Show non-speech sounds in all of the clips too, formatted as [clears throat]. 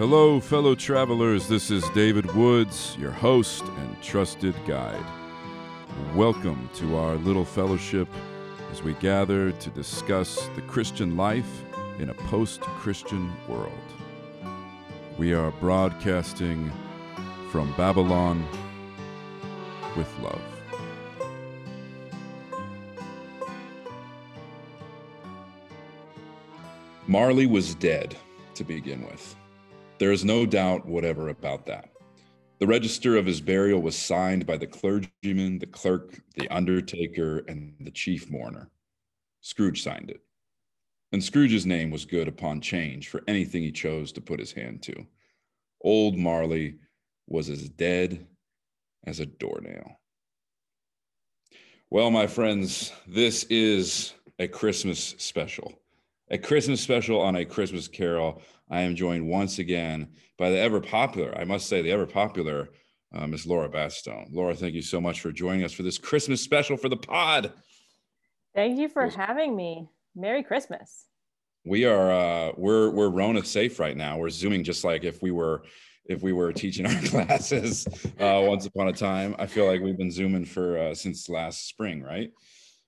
Hello, fellow travelers. This is David Woods, your host and trusted guide. Welcome to our little fellowship as we gather to discuss the Christian life in a post Christian world. We are broadcasting from Babylon with love. Marley was dead to begin with. There is no doubt whatever about that. The register of his burial was signed by the clergyman, the clerk, the undertaker, and the chief mourner. Scrooge signed it. And Scrooge's name was good upon change for anything he chose to put his hand to. Old Marley was as dead as a doornail. Well, my friends, this is a Christmas special. A Christmas special on a Christmas carol. I am joined once again by the ever popular, I must say, the ever popular uh, Miss Laura Bastogne. Laura, thank you so much for joining us for this Christmas special for the pod. Thank you for having me. Merry Christmas. We are uh, we're we're Rona safe right now. We're zooming just like if we were if we were teaching our [laughs] classes uh, once upon a time. I feel like we've been zooming for uh, since last spring, right?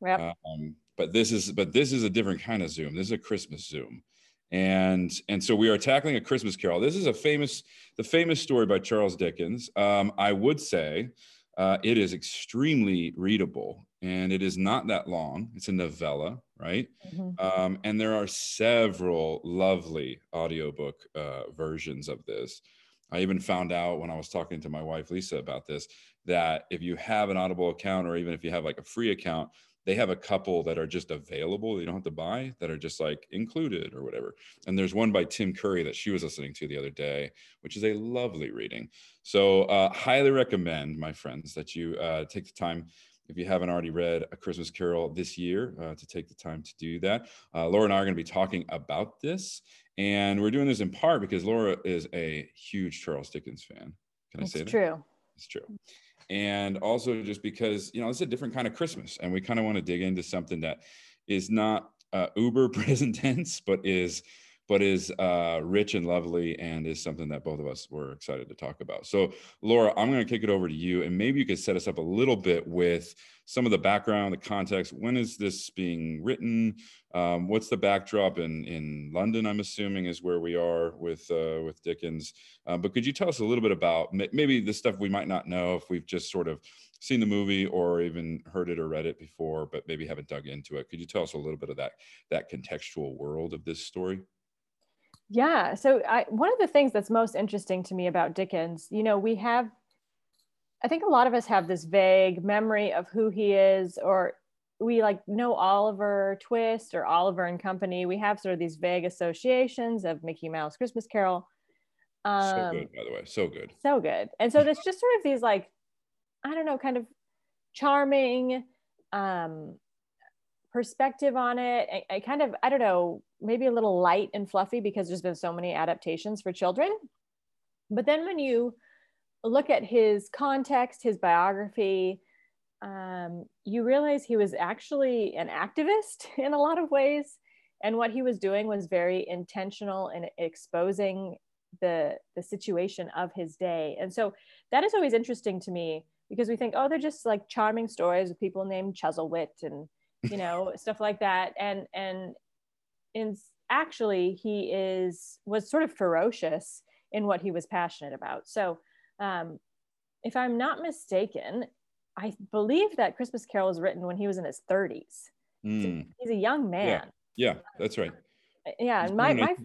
Yeah. Um, but this is but this is a different kind of Zoom. This is a Christmas Zoom, and and so we are tackling a Christmas Carol. This is a famous the famous story by Charles Dickens. Um, I would say uh, it is extremely readable, and it is not that long. It's a novella, right? Mm-hmm. Um, and there are several lovely audiobook uh, versions of this. I even found out when I was talking to my wife Lisa about this that if you have an Audible account or even if you have like a free account, they have a couple that are just available you don't have to buy that are just like included or whatever. And there's one by tim curry that she was listening to the other day which is a lovely reading. So uh, highly recommend my friends that you uh, take the time if you haven't already read a christmas carol this year uh, to take the time to do that. Uh, laura and i are going to be talking about this and we're doing this in part because laura is a huge charles dickens fan. Can i it's say that? true. It's true and also just because you know it's a different kind of christmas and we kind of want to dig into something that is not uh, uber [laughs] present tense but is but is uh, rich and lovely and is something that both of us were excited to talk about. So, Laura, I'm going to kick it over to you, and maybe you could set us up a little bit with some of the background, the context. When is this being written? Um, what's the backdrop in in London? I'm assuming is where we are with uh, with Dickens. Uh, but could you tell us a little bit about maybe the stuff we might not know if we've just sort of seen the movie or even heard it or read it before, but maybe haven't dug into it? Could you tell us a little bit of that that contextual world of this story? Yeah. So I, one of the things that's most interesting to me about Dickens, you know, we have, I think a lot of us have this vague memory of who he is, or we like know Oliver Twist or Oliver and Company. We have sort of these vague associations of Mickey Mouse Christmas Carol. Um, so good, by the way. So good. So good. And so there's just sort of these like, I don't know, kind of charming, um, perspective on it. I, I, kind of, I don't know, maybe a little light and fluffy because there's been so many adaptations for children. But then when you look at his context, his biography, um, you realize he was actually an activist [laughs] in a lot of ways. And what he was doing was very intentional in exposing the, the situation of his day. And so that is always interesting to me because we think, oh, they're just like charming stories of people named Chuzzlewit and you know [laughs] stuff like that and and in actually he is was sort of ferocious in what he was passionate about. So um, if i'm not mistaken i believe that christmas carol was written when he was in his 30s mm. so he's a young man. Yeah, yeah that's right. Yeah he's my, my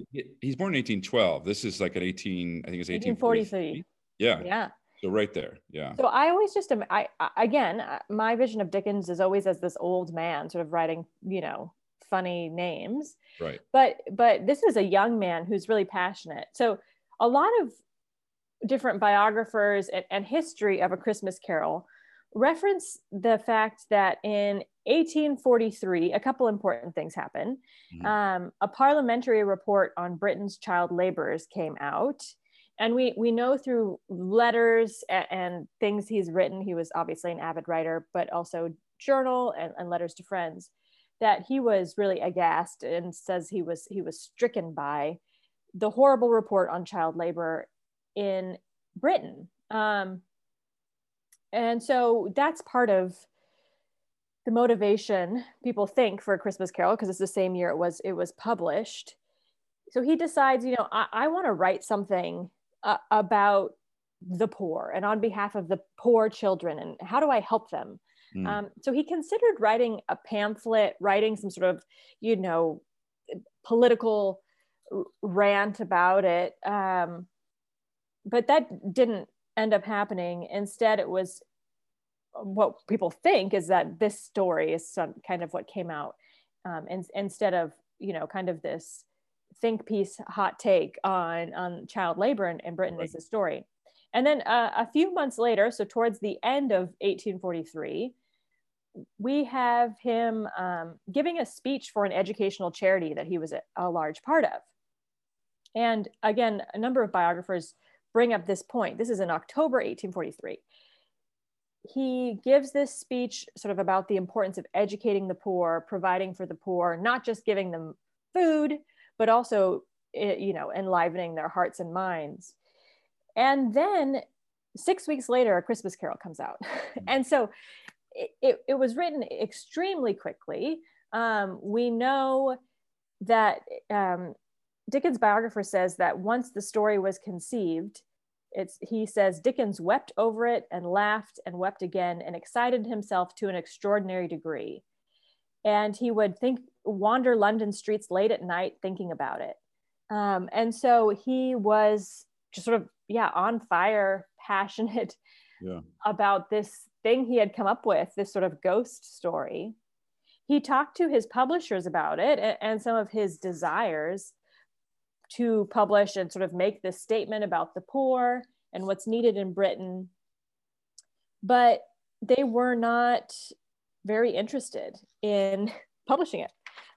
he's born in 1812 this is like at 18 i think it's 1843 yeah. Yeah. So right there, yeah. So I always just, I, I again, uh, my vision of Dickens is always as this old man, sort of writing, you know, funny names. Right. But but this is a young man who's really passionate. So a lot of different biographers and, and history of a Christmas Carol reference the fact that in 1843, a couple important things happened. Mm-hmm. Um, a parliamentary report on Britain's child laborers came out and we we know through letters and, and, things he's written he was obviously an avid writer but also journal and, and, letters to friends that he was really aghast and says he was he was stricken by the horrible report on child labor in Britain. Um, and so that's part of the motivation people think for a Christmas Carol because it's the same year it was it was published. So he decides, you know, I, I want to write something uh, about the poor and on behalf of the poor children and how do I help them. Mm. Um, so he considered writing a pamphlet, writing some sort of, you know, political rant about it. Um, but that didn't end up happening. Instead, it was what people think is that this story is some kind of what came out um, and, instead of you know kind of this think piece hot take on on child labor in, in britain right. is the story and then uh, a few months later so towards the end of 1843 we have him um, giving a speech for an educational charity that he was a, a large part of. And again a number of biographers bring up this point. This is in october 1843 he gives this speech sort of about the importance of educating the poor, providing for the poor, not just giving them food, but also, eh, you know, enlivening their hearts and minds. And then six weeks later, A Christmas Carol comes out. [laughs] and so it, it, it, was written extremely quickly. Um, we know that um, Dickens' biographer says that once the story was conceived, it's he says Dickens wept over it and laughed and wept again and excited himself to an extraordinary degree. And he would think wander London streets late at night thinking about it. Um, and so he was just sort of yeah on fire, [laughs] passionate yeah. about this thing he had come up with, this sort of ghost story. He talked to his publishers about it and, and some of his desires to publish and sort of make this statement about the poor and what's needed in Britain. But they were not very interested in [laughs] publishing it.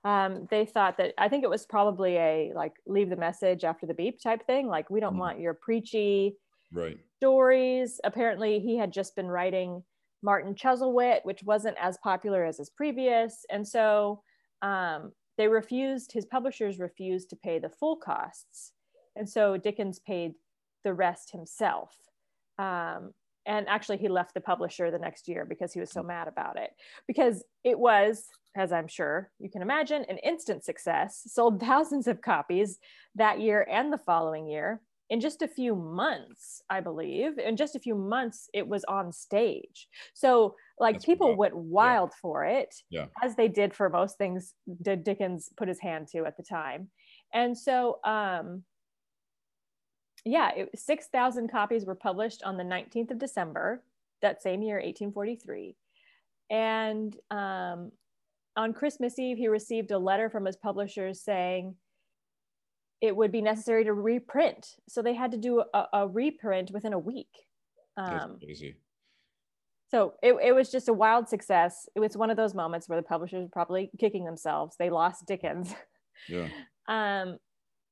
Um, they thought that I think it was probably a like leave the message after the beep type thing. Like we don't mm. want your preachy right. stories. Apparently, he had just been writing Martin Chuzzlewit, which wasn't as popular as his previous, and so um, they refused, his publishers refused to pay the full costs. And so Dickens paid the rest himself. Um, and actually, he left the publisher the next year because he was so mad about it. Because it was, as I'm sure you can imagine, an instant success, sold [laughs] thousands of copies that year and the following year in just a few months, I believe, in just a few months, it was on stage. So, like, That's people wild. went wild yeah. for it, yeah. as they did for most things did Dickens put his hand to at the time. And so, um, yeah, it, 6,000 copies were published on the 19th of December, that same year, 1843. And um, on Christmas Eve, he received a letter from his publishers saying, it would be necessary to reprint. So they had to do a, a reprint within a week. Um, That's crazy. So it, it was just a wild success. It was one of those moments where the publishers were probably kicking themselves. They lost Dickens. Yeah. [laughs] um,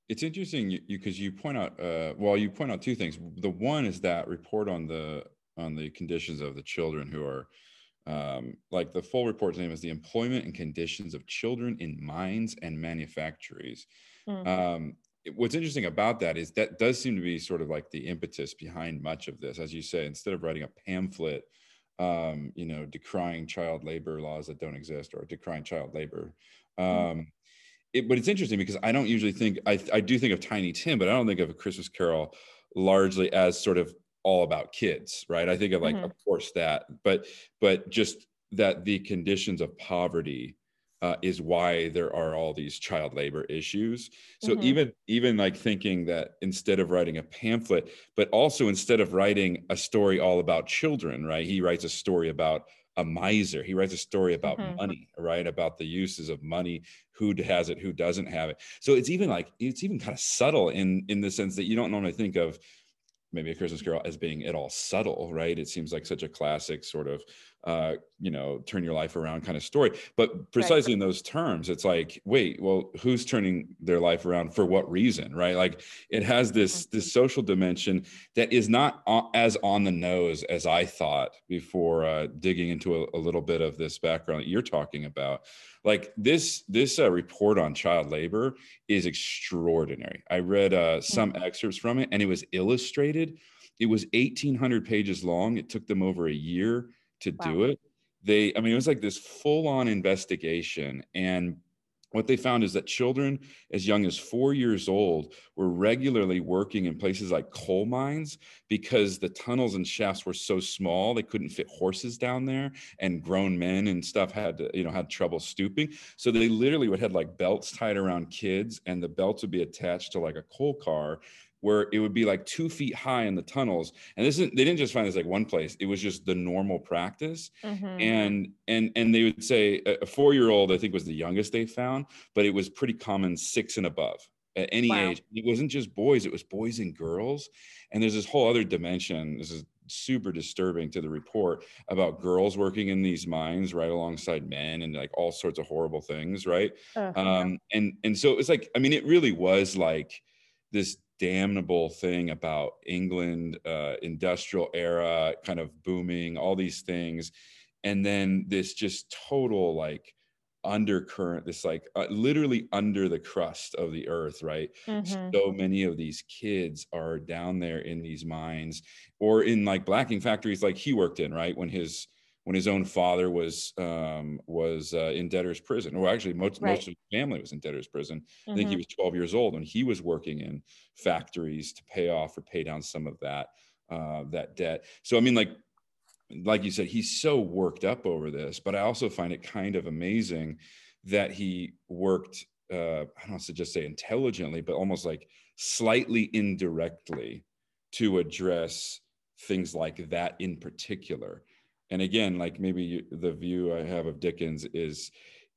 it's interesting because you, you, point out, uh, well, you point out two things. The one is that report on the on the conditions of the children who are um, like the full report's name is the employment and conditions of children in mines and manufactories Mm-hmm. Um, what's interesting about that is that does seem to be sort of like the impetus behind much of this. As you say, instead of writing a pamphlet, um, you know, decrying child labor laws that don't exist or decrying child labor. Mm-hmm. It, but it's interesting because I don't usually think I, I do think of Tiny Tim, but I don't think of a Christmas Carol largely as sort of all about kids, right? I think of like, mm-hmm. of course, that, but but just that the conditions of poverty uh, is why there are all these child labor issues. So mm-hmm. even even like thinking that instead of writing a pamphlet, but also instead of writing a story all about children, right? He writes a story about a miser. He writes a story about mm-hmm. money, right? About the uses of money, who has it, who doesn't have it. So it's even like it's even kind of subtle in in the sense that you don't normally think of maybe a Christmas Carol as being at all subtle, right? It seems like such a classic sort of uh, you know, turn your life around kind of story. But precisely right. in those terms, it's like, wait, well, who's turning their life around for what reason, right? Like it has this mm-hmm. this social dimension that is not as on the nose as I thought before uh, digging into a, a, little bit of this background that you're talking about. Like this this uh, report on child labor is extraordinary. I read uh, some mm-hmm. excerpts from it, and it was illustrated. It was 1,800 pages long. It took them over a year to wow. do it. They, I mean, it was like this full on investigation. And what they found is that children as young as four years old were regularly working in places like coal mines because the tunnels and shafts were so small they couldn't fit horses down there and grown men and stuff had to, you know had trouble stooping so they literally would have like belts tied around kids and the belts would be attached to like a coal car where it would be like two feet high in the tunnels and this isn't they didn't just find this like one place it was just the normal practice mm-hmm. and and and they would say a four year old i think was the youngest they found but it was pretty common six and above at any wow. age it wasn't just boys it was boys and girls and there's this whole other dimension this is super disturbing to the report about girls working in these mines right alongside men and like all sorts of horrible things right uh-huh. um and and so it was like i mean it really was like this damnable thing about England, uh, industrial era, kind of booming, all these things. And then this just total like undercurrent, this like uh, literally under the crust of the earth, right? Mm-hmm. So many of these kids are down there in these mines or in like blacking factories like he worked in, right? When his when his own father was um, was uh, in debtor's prison, or actually most, right. most of his family was in debtor's prison. Mm-hmm. I think he mm-hmm. was 12 years old when he was working in factories to pay off or pay down some of that uh, that debt. So I mean, like like you said, he's so worked up over this, but I also find it kind of amazing that he worked. Uh, I don't want to just say intelligently, but almost like slightly indirectly to address things like that in particular and again like maybe you, the view i have of dickens is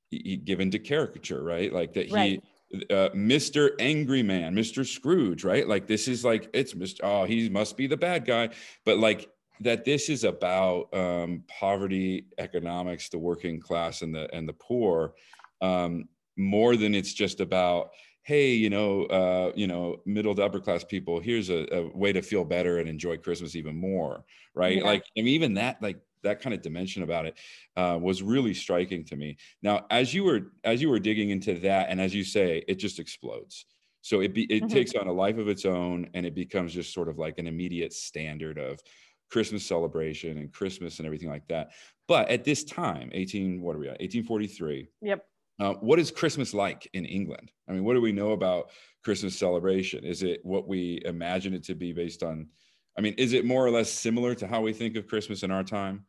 he, given to caricature right like that he right. uh, mr angry man mr scrooge right like this is like it's mr oh he must be the bad guy but like that this is about um, poverty economics the working class and the and the poor um, more than it's just about hey you know uh, you know middle to upper class people here's a, a, way to feel better and enjoy christmas even more right yeah. like I mean, even that like that kind of dimension about it uh, was really striking to me. Now, as you were as you were digging into that, and as you say, it just explodes. So it be, it mm-hmm. takes on a life of its own, and it becomes just sort of like an immediate standard of Christmas celebration and Christmas and everything like that. But at this time, 18 what are we at? 1843. Yep. Uh, what is Christmas like in England? I mean, what do we know about Christmas celebration? Is it what we imagine it to be based on? I mean, is it more or less similar to how we think of Christmas in our time?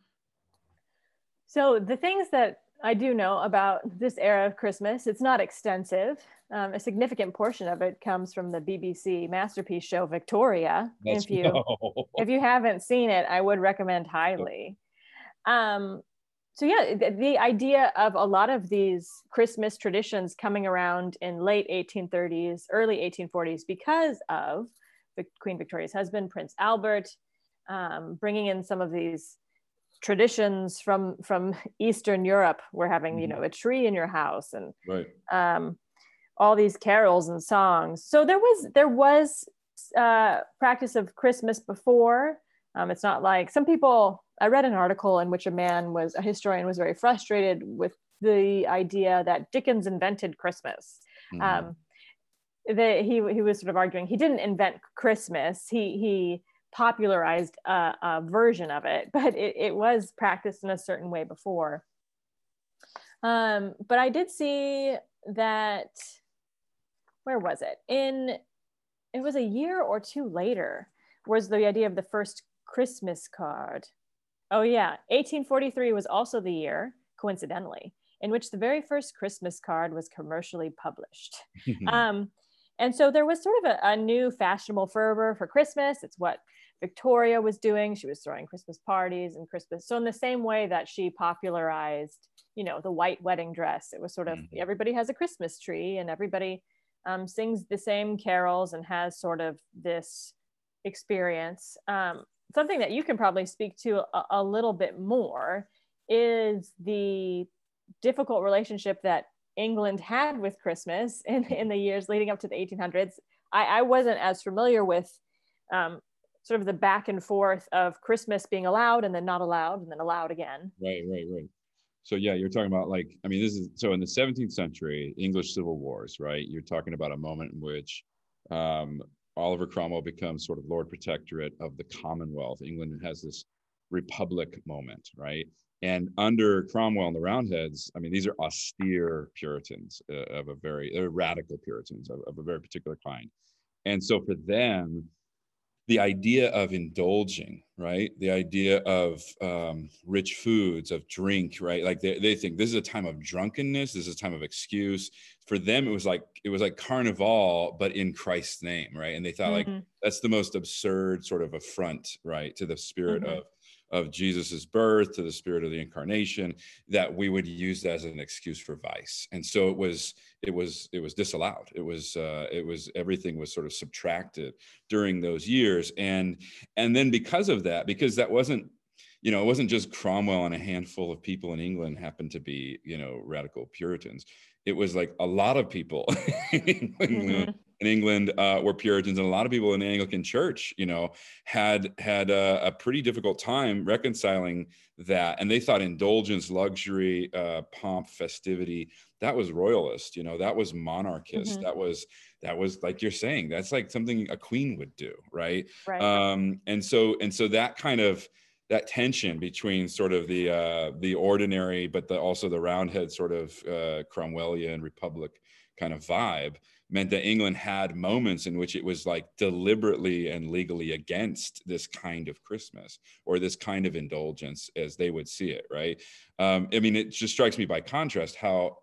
So the things that I do know about this era of Christmas, it's not extensive. Um, a significant portion of it comes from the BBC masterpiece show Victoria. Let's if you if you haven't seen it, I would recommend highly. Um, so yeah, the, the, idea of a lot of these Christmas traditions coming around in late 1830s, early 1840s, because of the Queen Victoria's husband, Prince Albert, um, bringing in some of these traditions from from Eastern Europe. We're having, you mm-hmm. know, a tree in your house and right. um, all these carols and songs. So there was there was uh, practice of Christmas before. Um, it's not like some people. I read an article in which a man was a historian was very frustrated with the idea that Dickens invented Christmas. Mm-hmm. Um, that he he was sort of arguing he didn't invent Christmas. He he popularized a, a version of it, [laughs] but it, it, was practiced in a certain way before. Um, but I did see that, where was it? In, it was a year or two later, was the idea of the first Christmas card. Oh, yeah. 1843 was also the year, coincidentally, in which the very first Christmas card was commercially published. [laughs] um, and so there was sort of a, a, new fashionable fervor for Christmas. It's what Victoria was doing. She was throwing Christmas parties and Christmas. So in the same way that she popularized, you know, the white wedding dress, it was sort of mm-hmm. everybody has a Christmas tree and everybody um, sings the same carols and has sort of this experience. Um, something that you can probably speak to a, a little bit more is the difficult relationship that England had with Christmas in, in the years leading up to the 1800s. I, I wasn't as familiar with um, sort of the back and forth of Christmas being allowed and then not allowed and then allowed again. Right, right, right. So yeah, you're talking about like I mean this is so in the 17th century English civil wars, right? You're talking about a moment in which um, Oliver Cromwell becomes sort of Lord Protectorate of the Commonwealth. England has this republic moment, right? And under Cromwell and the Roundheads, I mean, these are austere Puritans uh, of a very, they're radical Puritans of, of a very particular kind. And so for them, the idea of indulging, right? The idea of um, rich foods, of drink, right? Like they, they think this is a time of drunkenness. This is a time of excuse. For them, it was like it was like carnival, but in Christ's name, right? And they thought mm-hmm. like that's the most absurd sort of affront, right, to the spirit mm-hmm. of of Jesus's birth to the spirit of the incarnation that we would use as an excuse for vice. And so it was it was it was disallowed. It was uh, it was everything was sort of subtracted during those years. And and then because of that, because that wasn't you know, it wasn't just Cromwell and a handful of people in England happened to be, you know, radical Puritans. It was like a lot of people [laughs] in England, mm-hmm in England uh, were Puritans, and a lot of people in the Anglican Church, you know, had had a, a pretty difficult time reconciling that, and they thought indulgence, luxury, uh, pomp, festivity that was royalist, you know, that was monarchist, mm-hmm. that was that was like you're saying, that's like something a queen would do, right? Right. Um, and so and so that kind of that tension between sort of the uh, the ordinary, but the, also the roundhead sort of uh, Cromwellian republic kind of vibe meant that England had moments in which it was like deliberately and legally against this kind of Christmas or this kind of indulgence as they would see it, right? Um, I mean, it just strikes me by contrast how,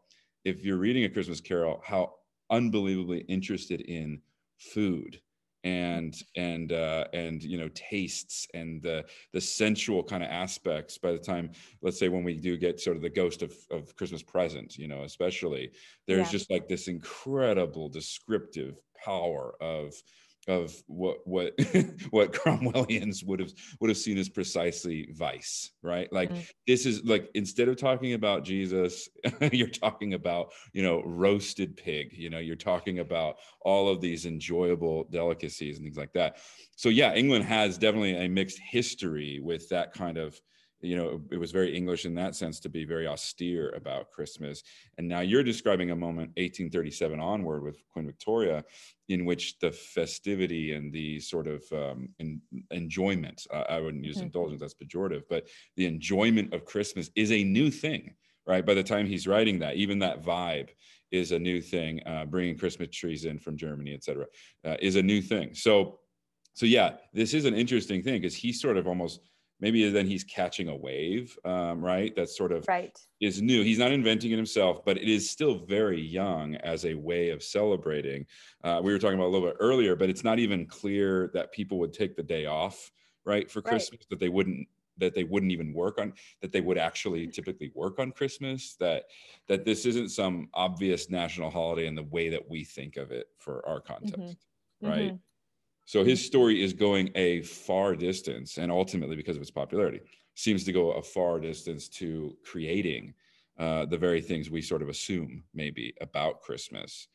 if you're reading a Christmas carol, how unbelievably interested in food and and uh, and you know tastes and the the sensual kind of aspects by the time let's say when we do get sort of the ghost of, of christmas present you know especially there's yeah. just like this incredible descriptive power of of what what [laughs] what Cromwellians would have would have seen as precisely vice, right? Like mm-hmm. this is like instead of talking about Jesus, [laughs] you're talking about you know roasted pig. You know, you're talking about all of these enjoyable delicacies and things like that. So yeah, England has definitely a mixed history with that kind of you know it was very english in that sense to be very austere about christmas. And now you're describing a moment 1837 onward with queen victoria in which the festivity and the sort of um, in, enjoyment uh, i wouldn't use mm-hmm. indulgence that's pejorative but the enjoyment of christmas is a new thing right? By the time he's writing that even that vibe is a new thing uh, bringing christmas trees in from germany etc uh, is a new thing. So so yeah this is an interesting thing because he sort of almost maybe then he's catching a wave, um, right? That's sort of right. is new. He's not inventing it himself, but it is still very young as a way of celebrating. Uh, we were talking about a little bit earlier, but it's not even clear that people would take the day off, right, for Christmas. Right. That they wouldn't that they wouldn't even work on that they would actually typically work on christmas that that this isn't some obvious national holiday in the way that we think of it for our context mm-hmm. right mm-hmm. So his story is going a far distance, and ultimately, because of its popularity, seems to go a far distance to creating uh, the very things we sort of assume maybe about Christmas.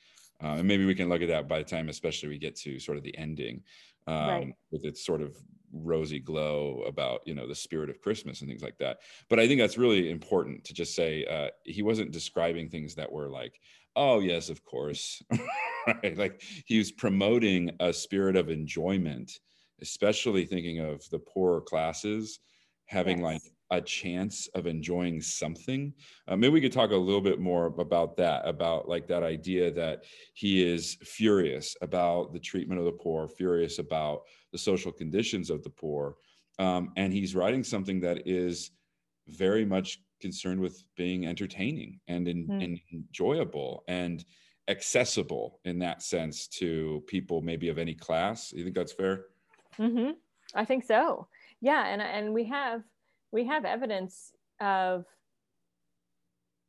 Uh, and maybe we can look at that by the time, especially we get to sort of the ending, um, right. with its sort of rosy glow about you know the spirit of Christmas and things like that. But I think that's really important to just say uh, he wasn't describing things that were like, oh yes, of course, [laughs] right? Like he was promoting a spirit of enjoyment, especially thinking of the poorer classes having yes. like a chance of enjoying something. Uh, maybe we could talk a little bit more about that, about like that idea that he is furious about the treatment of the poor, furious about the social conditions of the poor. Um, and he's writing something that is very much concerned with being entertaining and, in, mm. and enjoyable and accessible in that sense to people maybe of any class. You think that's fair? Mm-hmm. I think so. Yeah, and and we have we have evidence of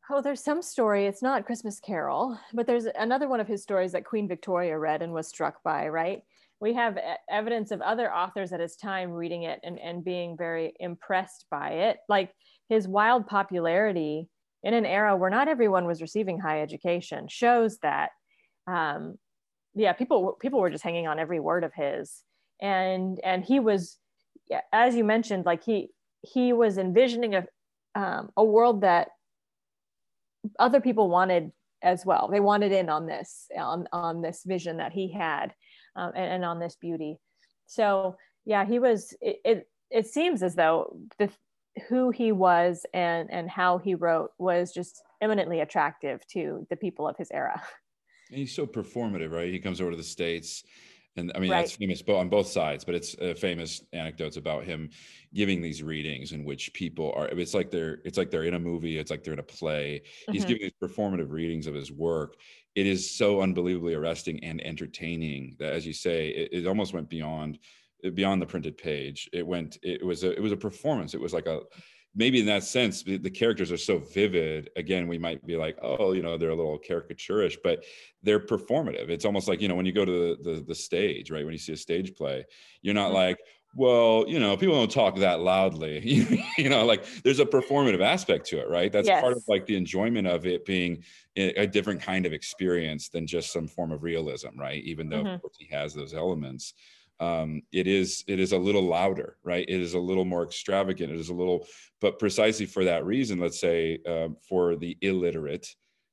oh there's some story it's not christmas carol but there's another one of his stories that queen victoria read and was struck by right we have evidence of other authors at his time reading it and, and being very impressed by it. Like his wild popularity in an era where not everyone was receiving high education shows that um, yeah people people were just hanging on every word of his. And and he was as you mentioned like he he was envisioning a um, a world that other people wanted as well. They wanted in on this on on this vision that he had um, and, and, on this beauty. So yeah he was it, it it seems as though the who he was and and how he wrote was just eminently attractive to the people of his era and he's so performative right he comes over to the states and I mean right. that's famous on both sides, but it's uh, famous anecdotes about him giving these readings in which people are. It's like they're it's like they're in a movie. It's like they're in a play. Mm-hmm. He's giving these performative readings of his work. It is so unbelievably arresting and entertaining that, as you say, it, it almost went beyond beyond the printed page. It went. It was a it was a performance. It was like a maybe in that sense the, the, characters are so vivid again we might be like oh you know they're a little caricaturish but they're performative it's almost like you know when you go to the the, the stage right when you see a stage play you're not mm-hmm. like well you know people don't talk that loudly [laughs] you know like there's a performative aspect to it right that's yes. part of like the enjoyment of it being a different kind of experience than just some form of realism right even though mm-hmm. he has those elements um, it is it is a little louder, right? It is a little more extravagant. It is a little, but precisely for that reason, let's say uh, for the illiterate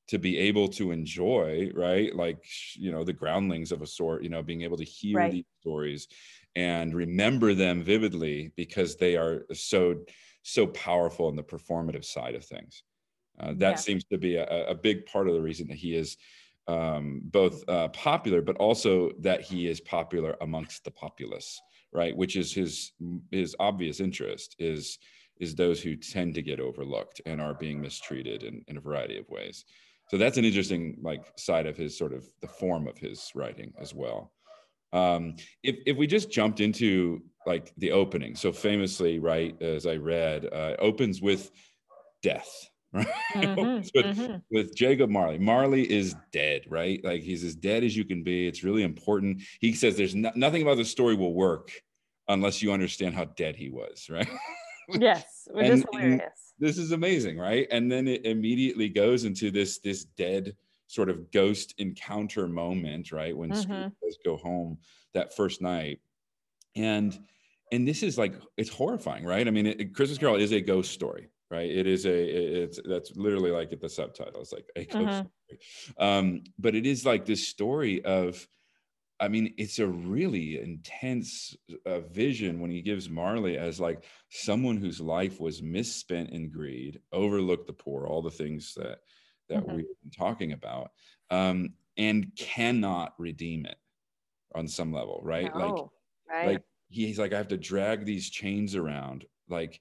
to be able to enjoy, right? Like you know the groundlings of a sort, you know, being able to hear right. these stories and remember them vividly because they are so so powerful in the performative side of things. Uh, that yeah. seems to be a, a big part of the reason that he is um, both uh, popular, but also that he is popular amongst the populace, right? Which is his his obvious interest is is those who tend to get overlooked and are being mistreated in, in a variety of ways. So that's an interesting like side of his sort of the form of his writing as well. Um, if if we just jumped into like the opening, so famously, right, as I read, uh, opens with death right? Mm-hmm, [laughs] with, mm-hmm. with, Jacob Marley. Marley is dead, right? Like he's as dead as you can be. It's really important. He says there's no, nothing about the story will work unless you understand how dead he was, [laughs] right? yes, which and, is hilarious. This is amazing, right? And then it immediately goes into this this dead sort of ghost encounter moment, right? When mm-hmm. Scrooge does go home that first night, and and this is like it's horrifying, right? I mean, it, Christmas Carol is a ghost story, right it is a it's that's literally like at the subtitle it's like a mm-hmm. um but it is like this story of i mean it's a really intense uh, vision when he gives marley as like someone whose life was misspent in greed overlooked the poor all the things that that mm-hmm. we've been talking about um and cannot redeem it on some level right no, like right. like he's like i have to drag these chains around like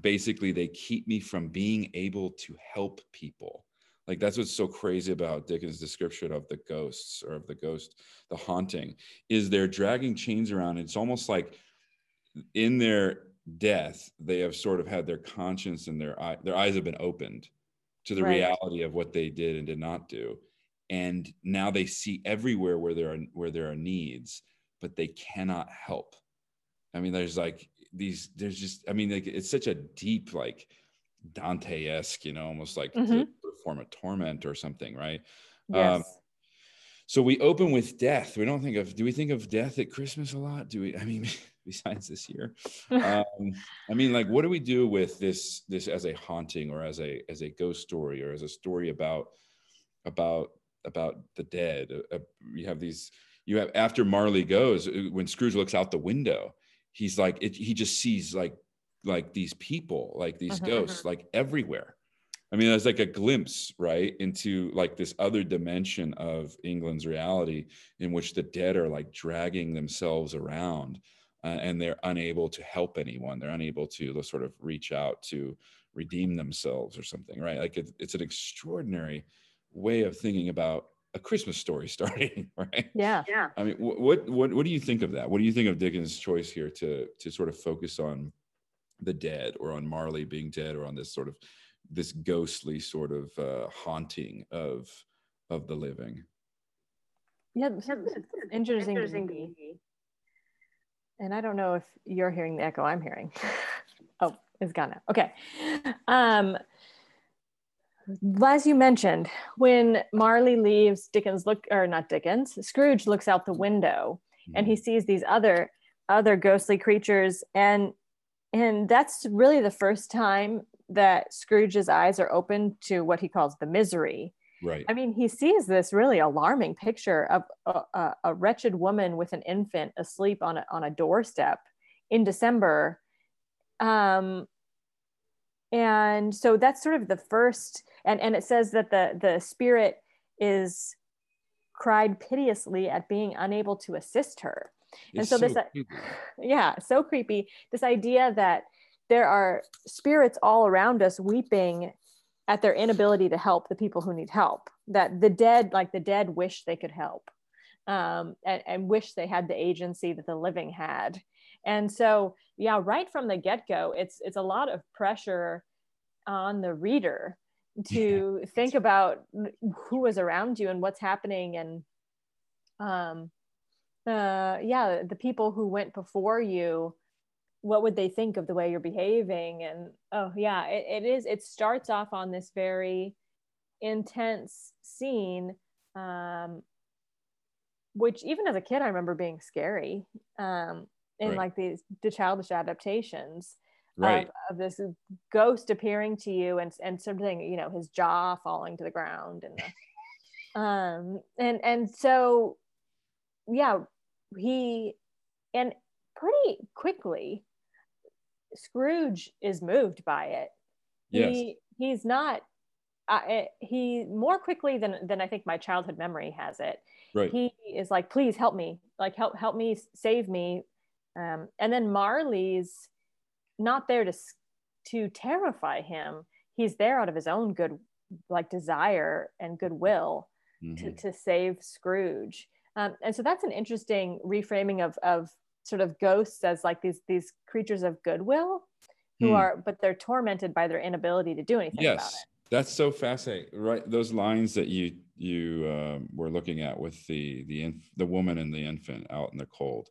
basically they keep me from being able to help people like that's what's so crazy about dickens description of the ghosts or of the ghost the haunting is they're dragging chains around it's almost like in their death they have sort of had their conscience and their eye their eyes have been opened to the right. reality of what they did and did not do and now they see everywhere where there are where there are needs but they cannot help i mean there's like these there's just i mean like it's such a deep like dante-esque you know almost like mm-hmm. form of torment or something right? Yes. Um, so we open with death. We don't think of do we think of death at christmas a lot? Do we i mean [laughs] besides this year? [laughs] Um, i mean like what do we do with this this as a haunting or as a as a ghost story or as a story about about about the dead? Uh, uh you have these you have after marley goes uh, when scrooge looks out the window he's like it, he just sees like like these people like these uh-huh, ghosts uh-huh. like everywhere. I mean there's like a glimpse right into like this other dimension of england's reality in which the dead are like dragging themselves around uh, and they're unable to help anyone. They're unable to sort of reach out to redeem themselves or something right? Like it, it's an extraordinary way of thinking about a Christmas story [laughs] starting, right? Yeah, yeah. I mean, what what what do you think of that? What do you think of Dickens' choice here to to sort of focus on the dead, or on Marley being dead, or on this sort of this ghostly sort of uh, haunting of of the living? yeah, interesting. interesting. And I don't know if you're hearing the echo I'm hearing. [laughs] oh, it's gone now. Okay. Um, as you mentioned, when Marley leaves, Dickens look or not Dickens, Scrooge looks out the window and he mm-hmm. sees these other other ghostly creatures and and that's really the first time that Scrooge's eyes are open to what he calls the misery. Right. I mean, he sees this really alarming picture of a, a, a wretched woman with an infant asleep on a, on a doorstep in December. Um, and so that's sort of the first and and it says that the the spirit is cried piteously at being unable to assist her. And so, so this [laughs] yeah so creepy. This idea that there are spirits all around us weeping at their inability to help the people who need help that the dead like the dead wish they could help um, and, and wish they had the agency that the living had and so yeah right from the get-go it's it's a lot of pressure on the reader [laughs] to think about who is around you and what's happening and um uh yeah the people who went before you what would they think of the way you're behaving? And oh yeah it, it is it starts off on this very intense scene um which even as a kid i remember being scary um in right. like these the childish adaptations right. of, of, this ghost appearing to you and and something you know his jaw falling to the ground and the, [laughs] um and and so yeah he and pretty quickly Scrooge is moved by it. Yes. He he's not uh, he more quickly than than I think my childhood memory has it. Right. He is like, please help me, like help help me save me. Um, and then Marley's not there to to terrify him he's there out of his own good like desire and goodwill mm-hmm. to, to save scrooge um, and so that's an interesting reframing of of sort of ghosts as like these these creatures of goodwill who hmm. are but they're tormented by their inability to do anything yes. about it that's so fascinating right those lines that you you uh, were looking at with the the inf- the woman and the infant out in the cold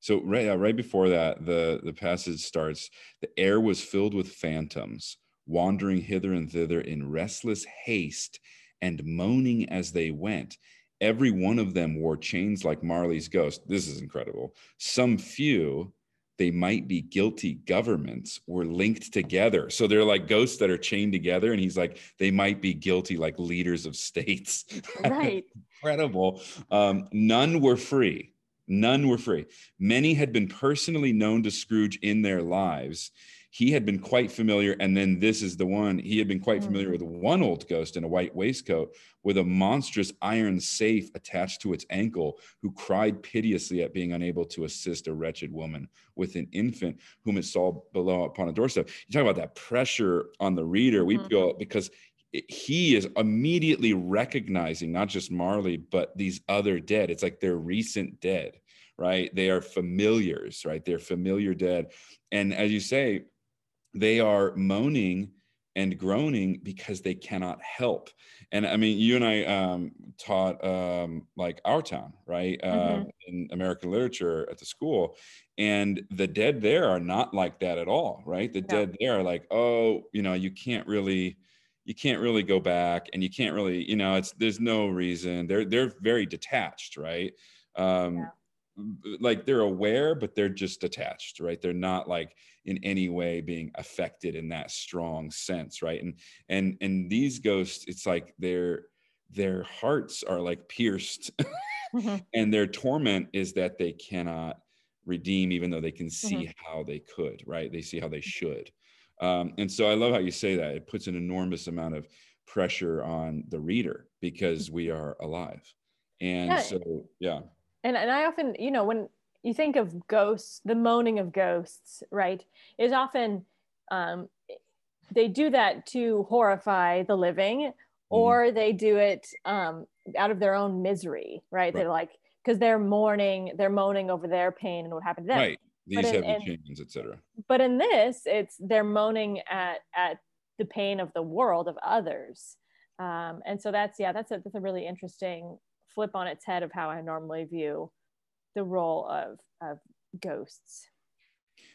so right, uh, right before that, the, the passage starts, the air was filled with phantoms, wandering hither and thither in restless haste and moaning as they went. Every one of them wore chains like Marley's ghost. This is incredible. Some few, they might be guilty governments were linked together. So they're like ghosts that are chained together. And he's like, they might be guilty like leaders of states. [laughs] Right. incredible. Um, none were free None were free. Many had been personally known to Scrooge in their lives. He had been quite familiar, and then this is the one. He had been quite familiar mm. with one old ghost in a white waistcoat with a monstrous iron safe attached to its ankle, who cried piteously at being unable to assist a wretched woman with an infant whom it saw below upon a doorstep. You talk about that pressure on the reader. We mm-hmm. feel because he is immediately recognizing not just Marley, but these other dead. It's like they're recent dead, right? They are familiars, right? They're familiar dead. And as you say, they are moaning and groaning because they cannot help. And I mean, you and I um, taught um, like our town, right, uh, mm-hmm. in American literature at the school, and the dead there are not like that at all, right? The no. dead there are like, oh, you know, you can't really you can't really go back and you can't really you know it's there's no reason they're they're very detached right um yeah. like they're aware but they're just detached right they're not like in any way being affected in that strong sense right and and and these ghosts it's like their their hearts are like pierced [laughs] mm-hmm. and their torment is that they cannot redeem even though they can see mm-hmm. how they could right they see how they should um, and so I love how you say that. It puts an enormous amount of pressure on the reader because we are alive. And yeah. so, yeah. And, and I often, you know, when you think of ghosts, the moaning of ghosts, right, is often um, they do that to horrify the living mm-hmm. or mm-hmm. they do it um, out of their own misery, right? right. They're like, because they're mourning, they're moaning over their pain and what happened to them. Right these in, heavy chains, etc. But in this, it's they're moaning at at the pain of the world of others, um, and so that's yeah, that's a that's a really interesting flip on its head of how I normally view the role of of ghosts.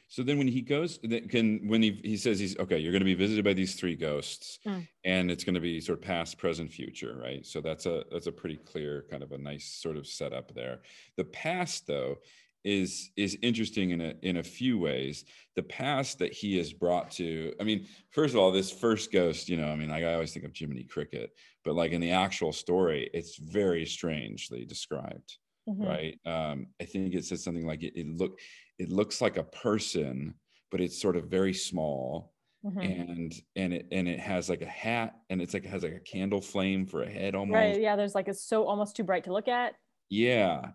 So then when he goes, can when he he says he's okay, you're going to be visited by these three ghosts, mm. and it's going to be sort of past, present, future, right? So that's a that's a pretty clear kind of a nice sort of setup there. The past though is is interesting in a in a few ways. The past that he has brought to, I mean, first of all, this first ghost, you know, I mean, like I always think of Jiminy Cricket, but like in the actual story, it's very strangely described. Mm-hmm. right um, i think it says something like it, it look it looks like a person but it's sort of very small mm-hmm. and and it and it has like a hat and it's like it has like a candle flame for a head almost right yeah there's like it's so almost too bright to look at yeah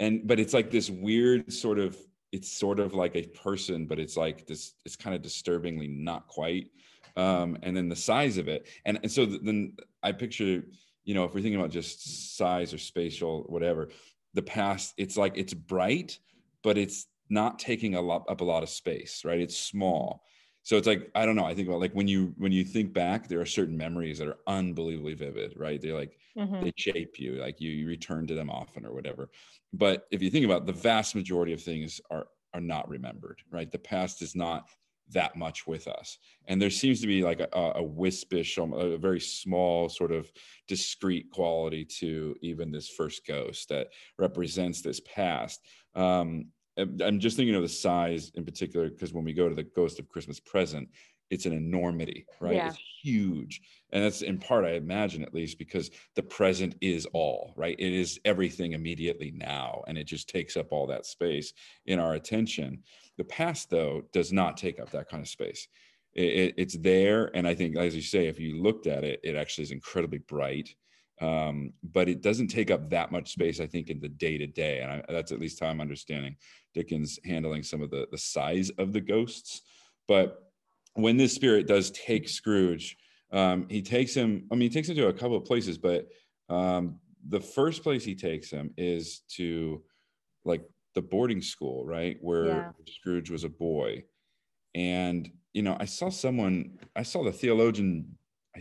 and but it's like this weird sort of it's sort of like a person but it's like this it's kind of disturbingly not quite um and then the size of it. And, and so then i picture you know if we're thinking about just size or spatial whatever the past it's like it's bright but it's not taking a lot up a lot of space right? It's small so it's like i don't know i think about like when you when you think back there are certain memories that are unbelievably vivid right? They're like mm-hmm. they shape you like you, you return to them often or whatever. But if you think about it, the vast majority of things are are not remembered right? The past is not that much with us. And there seems to be like a, a wispish a very small sort of discrete quality to even this first ghost that represents this past. Um, I'm just thinking of the size in particular because when we go to the Ghost of Christmas Present, it's an enormity, right? Yeah. It's huge. And that's in part, I imagine, at least, because the present is all, right? It is everything immediately now. And it just takes up all that space in our attention. The past, though, does not take up that kind of space. It, it, it's there. And I think, as you say, if you looked at it, it actually is incredibly bright um, but it doesn't take up that much space, I think, in the day to day. And I, that's at least how I'm understanding Dickens handling some of the, the size of the ghosts. But when this spirit does take Scrooge, um, he takes him, I mean, he takes him to a couple of places, but um, the first place he takes him is to like the boarding school, right? Where yeah. Scrooge was a boy. And, you know, I saw someone, I saw the theologian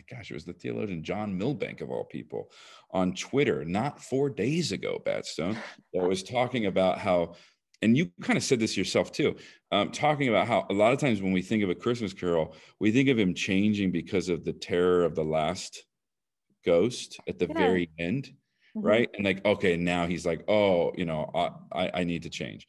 gosh, it was the theologian John Milbank of all people on Twitter not four days ago, Batstone, that was talking about how, and you kind of said this yourself too, um, talking about how a lot of times when we think of a Christmas carol, we think of him changing because of the terror of the last ghost at the yeah. very end, mm-hmm. right? And like, okay, now he's like, oh, you know, I, I, I need to change.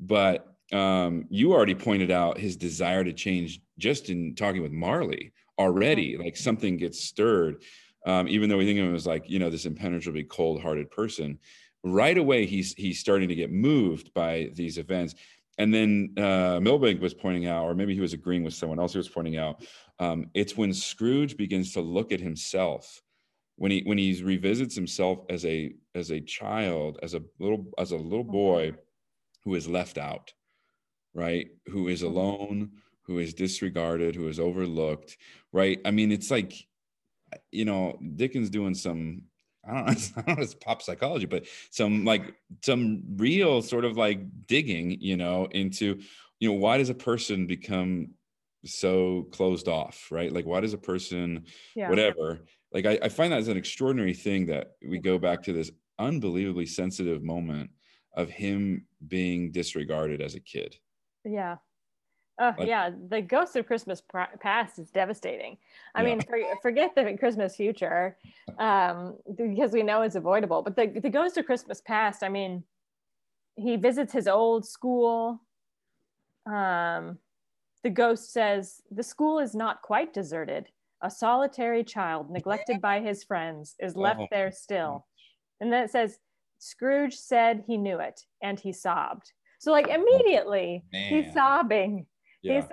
But um, you already pointed out his desire to change just in talking with Marley already like something gets stirred um, even though we think of him as like you know this impenetrably cold-hearted person right away he's he's starting to get moved by these events. And then uh, milbank was pointing out or maybe he was agreeing with someone else who was pointing out um, it's when scrooge begins to look at himself when he when he revisits himself as a as a child as a little as a little boy who is left out right? Who is alone who is disregarded, who is overlooked, right? I mean, it's like, you know, Dickens doing some, I don't know, I don't know it's pop psychology, but some like some real sort of like digging, you know, into, you know, why does a person become so closed off, right? Like, why does a person, yeah. whatever, like, I, I find that as an extraordinary thing that we go back to this unbelievably sensitive moment of him being disregarded as a kid. Yeah. Oh like, yeah, the ghost of Christmas past is devastating. I yeah. mean, for, forget the Christmas future, um, because we know it's avoidable. But the the ghost of Christmas past, I mean, he visits his old school. Um, the ghost says the school is not quite deserted. A solitary child, neglected by his friends, is left oh. there still. And then it says, Scrooge said he knew it, and he sobbed. So like immediately he's sobbing yeah. he's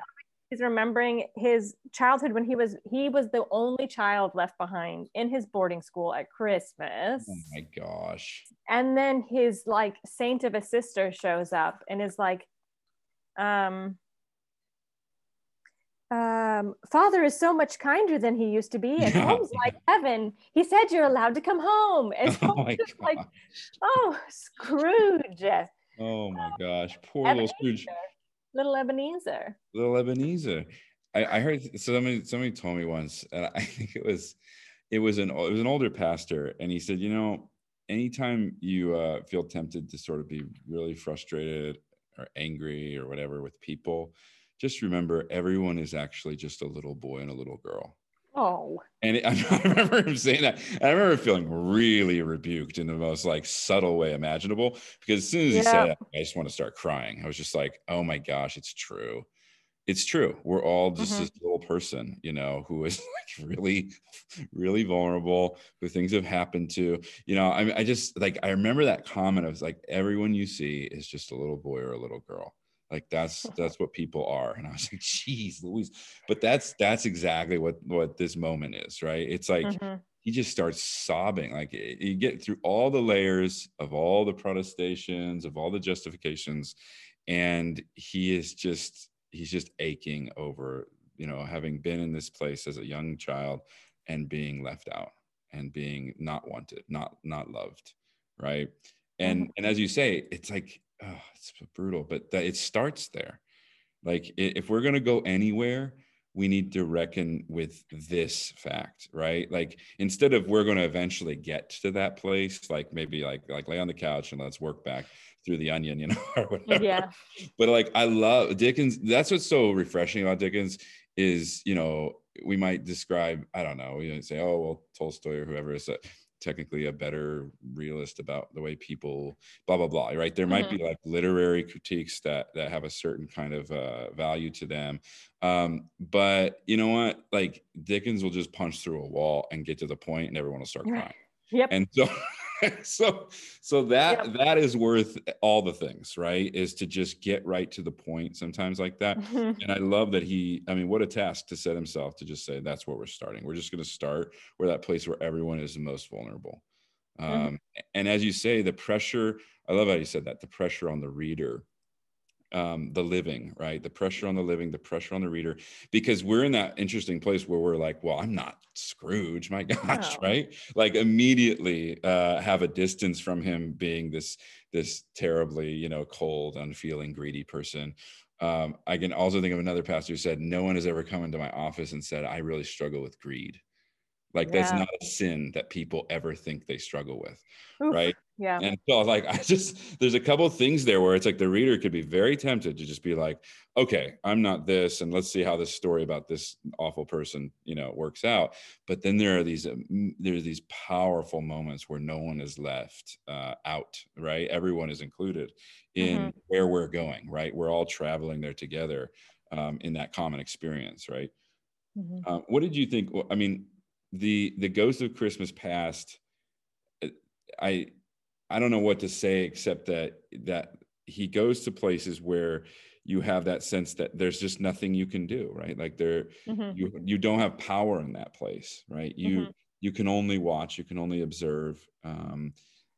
he's remembering his childhood when he was he was the only child left behind in his boarding school at Christmas. Oh my gosh. And then his like saint of a sister shows up and is like um um, father is so much kinder than he used to be, and [laughs] home's like heaven. He said you're allowed to come home. And [laughs] oh my just like, oh, Scrooge. Oh my gosh, poor little Scrooge. Little Ebenezer. Little Ebenezer. I, I heard somebody somebody told me once, and I [laughs] think it was it was an it was an older pastor, and he said, you know, anytime you uh, feel tempted to sort of be really frustrated or angry or whatever with people, just remember everyone is actually just a little boy and a little girl. Oh. And it, [laughs] I remember him saying that. I remember feeling really rebuked in the most like subtle way imaginable because as soon as he said it, I just want to start crying. I was just like, oh my gosh, it's true. It's true. We're all just mm-hmm. this little person, you know, who is [laughs] like really, really vulnerable, who things have happened to. You know, I, I just like, I remember that comment of like, everyone you see is just a little boy or a little girl like that's [laughs] that's what people are. And i was like geez louise. But that's that's exactly what what this moment is right? It's like mm-hmm. he just starts sobbing. Like you get through all the layers of all the protestations of all the justifications and he is just he's just aching over you know having been in this place as a young child and being left out and being not wanted not not loved right? And mm-hmm. and as you say it's like oh, it's brutal, but that it starts there. Like if we're gonna go anywhere, we need to reckon with this fact, right? Like instead of we're going to eventually get to that place, like maybe like like lay on the couch and let's work back through the onion, you know, [laughs] or whatever. Yeah. But like I love Dickens. That's what's so refreshing about Dickens is, you know, we might describe, I don't know, you know, say, oh well, Tolstoy or whoever is technically a better realist about the way people blah blah blah right? There might mm-hmm. be like literary critiques that that have a certain kind of uh, value to them. Um, but you know what? Like dickens will just punch through a wall and get to the point and everyone will start crying. Yep. And so [laughs] [laughs] so so that yep. that is worth all the things right is to just get right to the point sometimes like that mm-hmm. [laughs] and i love that he i mean what a task to set himself to just say that's where we're starting we're just going to start where that place where everyone is the most vulnerable mm-hmm. um, and as you say the pressure i love how you said that the pressure on the reader um, the living, right? The pressure on the living, the pressure on the reader, because we're in that interesting place where we're like, well, I'm not Scrooge, my [laughs] gosh, no. right? Like immediately uh, have a distance from him being this this terribly, you know, cold, unfeeling, greedy person. Um, I can also think of another pastor who said, "No one has ever come into my office and said I really struggle with greed." Like yeah. that's not a sin that people ever think they struggle with, Oof. right? Yeah. And so like [laughs] I just there's a couple things there where it's like the reader could be very tempted to just be like, okay, I'm not this, and let's see how this story about this awful person, you know, works out. But then there are these um, there's these powerful moments where no one is left uh, out, right? Everyone is included in mm-hmm. where we're going, right? We're all traveling there together um, in that common experience, right? Mm-hmm. Uh, what did you think? Well, I mean, the the Ghost of Christmas Past. Uh, I I don't know what to say except that that he goes to places where you have that sense that there's just nothing you can do, right? Like there mm-hmm. you you don't have power in that place, right? You mm-hmm. you can only watch, you can only observe. Um,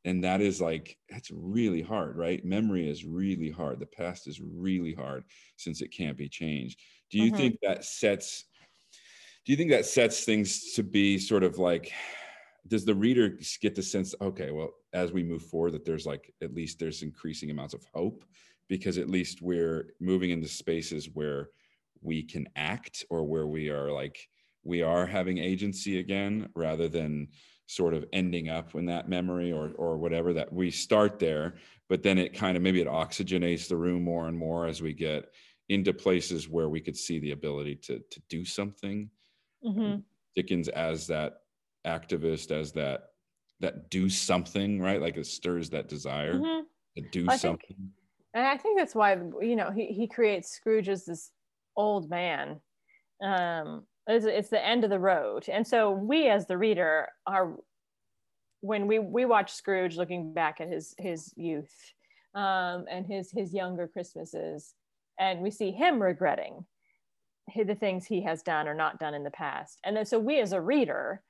and that is like that's really hard right memory is really hard the past is really hard since it can't be changed do you mm-hmm. think that sets do you think that sets things to be sort of like does the reader get the sense okay well as we move forward that there's like at least there's increasing amounts of hope? Because at least we're moving into spaces where we can act or where we are like we are having agency again rather than sort of ending up in that memory or or whatever that we start there. But then it kind of maybe it oxygenates the room more and more as we get into places where we could see the ability to to do something. Mm-hmm. Dickens as that activist, as that that do something, right? Like it stirs that desire mm-hmm. to do something. Think, and I think that's why you know he he creates Scrooge as this old man. Um, it's, it's the end of the road, and so we as the reader are when we we watch Scrooge looking back at his his youth um, and his his younger Christmases, and we see him regretting the things he has done or not done in the past. And then so we as a reader,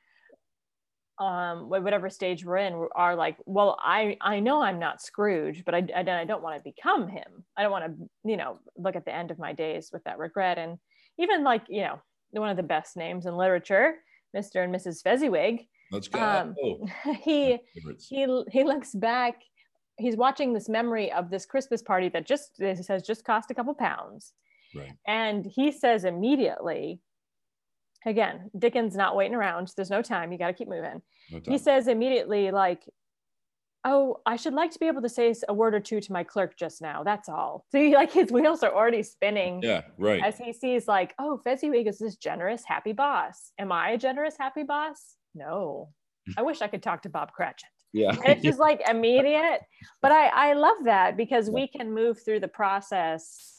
um, whatever stage we're in, are like, well, I I know I'm not Scrooge, but I I, I don't want to become him. I don't want to you know look at the end of my days with that regret. And even like you know one of the best names in literature, Mr. and Mrs. Fezziwig. Let's go. Um, oh, [laughs] he he he looks back. He's watching this memory of this Christmas party that just has just cost a couple pounds Right. And he says immediately, again, Dickens not waiting around. There's no time. You got to keep moving. No he says immediately, like, oh, I should like to be able to say a word or two to my clerk just now. That's all. [laughs] So he, like his wheels are already spinning. Yeah, right. As he sees, like, oh, Fezziwig is this generous, happy boss. Am I a generous, happy boss? No. I wish I could talk to Bob Cratchit. Yeah. And it's just like [laughs] immediate. But I, I love that because we can move through the process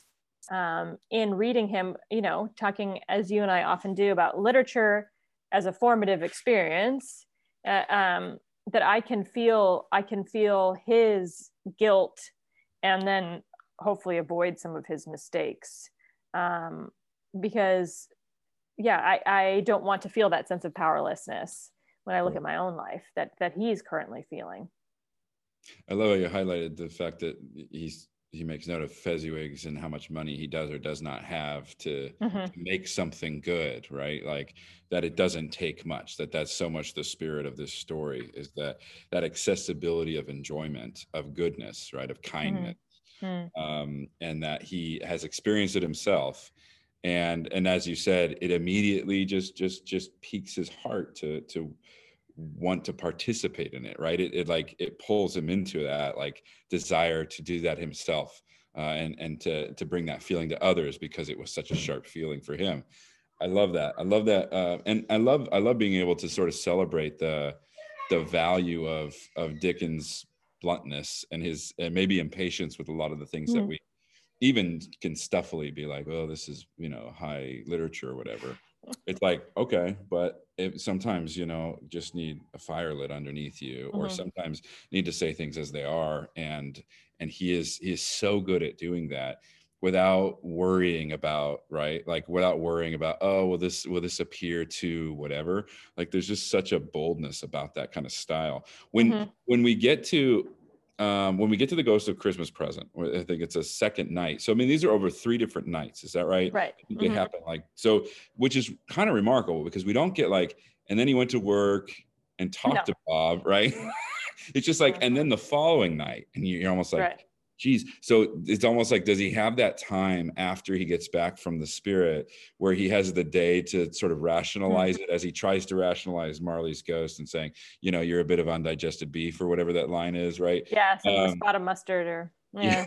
um, in reading him, you know, talking as you and I often do about literature as a formative experience. Uh, um, that I can feel I can feel his guilt and then hopefully avoid some of his mistakes um, because yeah I, I don't want to feel that sense of powerlessness when I look at my own life that that he's currently feeling. I love how you highlighted the fact that he's he makes note of Fezziwigs and how much money he does or does not have to, mm-hmm. to, make something good, right? Like that it doesn't take much. That that's so much the spirit of this story is that that accessibility of enjoyment, of goodness, right, of kindness, mm-hmm. um, and that he has experienced it himself. And and as you said, it immediately just just just piques his heart to to want to participate in it right? It, it like it pulls him into that like desire to do that himself uh, and and to to bring that feeling to others because it was such a sharp feeling for him. I love that. I love that uh, and i love i love being able to sort of celebrate the the value of of dickens bluntness and his and maybe impatience with a lot of the things that we even can stuffily be like oh this is you know high literature or whatever it's like okay but it, sometimes you know just need a fire lit underneath you or mm-hmm. sometimes need to say things as they are and and he is he is so good at doing that without worrying about right like without worrying about oh will this will this appear to whatever like there's just such a boldness about that kind of style when mm-hmm. when we get to um, when we get to the Ghost of Christmas Present, I think it's a second night. So I mean, these are over three different nights. Is that right? Right. Mm-hmm. It happened like so, which is kind of remarkable because we don't get like, and then he went to work and talked no. to Bob, right? [laughs] it's just like, and then the following night, and you're almost like, right geez so it's almost like does he have that time after he gets back from the spirit where he has the day to sort of rationalize mm-hmm. it as he tries to rationalize marley's ghost and saying you know you're a bit of undigested beef or whatever that line is right yeah so um, a spot of mustard or [laughs] yeah, yeah.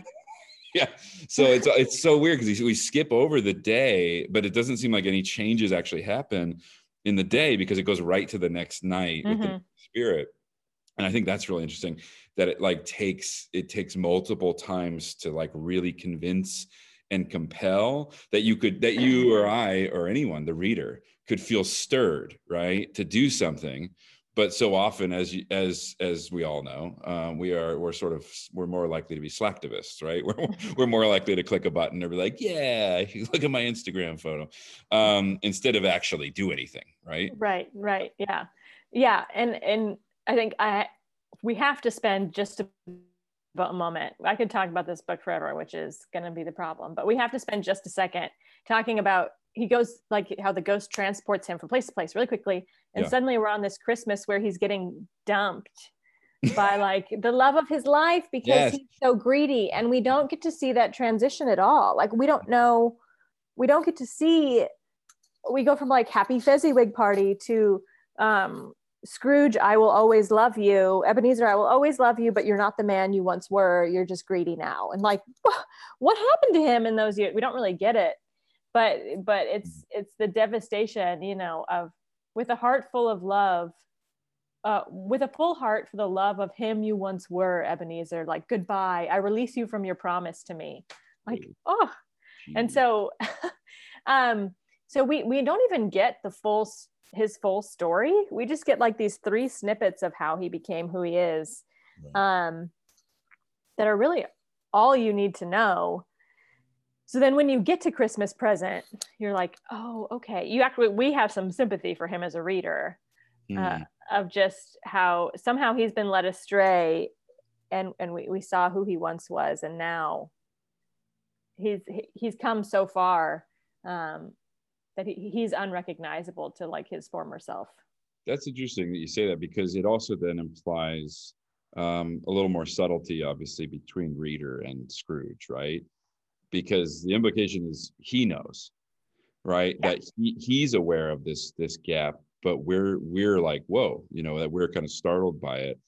yeah. So it's it's so weird because we skip over the day, but it doesn't seem like any changes actually happen in the day because it goes right to the next night mm-hmm. with the mm-hmm. spirit and i think that's really interesting that it like takes it takes multiple times to like really convince and compel that you could that you or [clears throat] i or anyone the reader could feel stirred right to do something. But so often as you, as as we all know um, we are we're sort of we're more likely to be slacktivists right? [laughs] We're, we're more likely to click a button or be like yeah [laughs] look at my instagram photo um, instead of actually do anything right? Right right yeah. Yeah and and I think I we have to spend just a, a moment. I could talk about this book forever, which is going to be the problem. But we have to spend just a second talking about he goes like how the ghost transports him from place to place really quickly, and yeah. suddenly we're on this Christmas where he's getting dumped by [laughs] like the love of his life because yes. he's so greedy, and we don't get to see that transition at all. Like we don't know, we don't get to see. We go from like happy Fezziwig party to um Scrooge, I will always love you. Ebenezer, I will always love you, but you're not the man you once were. You're just greedy now. And like, [laughs] what happened to him in those years? We don't really get it, but but it's it's the devastation, you know, of with a heart full of love, uh, with a full heart for the love of him you once were, Ebenezer. Like goodbye, I release you from your promise to me. Like oh, and so, [laughs] um, so we we don't even get the full his full story. We just get like these three snippets of how he became who he is um, that are really all you need to know. So then when you get to Christmas present, you're like, oh, okay. You actually, we have some sympathy for him as a reader mm. uh, hmm. of just how somehow he's been led astray and, and we, we saw who he once was. And now he's, he's come so far um, that he, he's unrecognizable to like his former self. That's interesting that you say that because it also then implies um, a little more subtlety obviously between reader and scrooge right? Because the implication is he knows right? Yeah. that he, he's aware of this this gap but we're we're like whoa you know that we're kind of startled by it.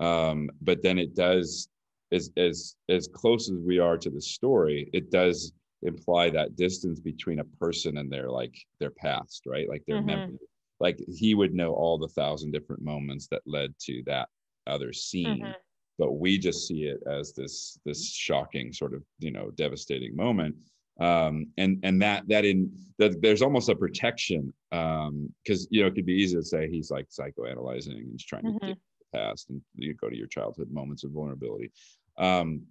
Um, but then it does as as as close as we are to the story it does imply that distance between a person and their like their past right like their mm-hmm. memory like he would know all the thousand different moments that led to that other scene mm-hmm. but we just see it as this this shocking sort of you know devastating moment um and and that that in that there's almost a protection um because you know it could be easy to say he's like psychoanalyzing and he's trying mm-hmm. to get the past and you go to your childhood moments of vulnerability um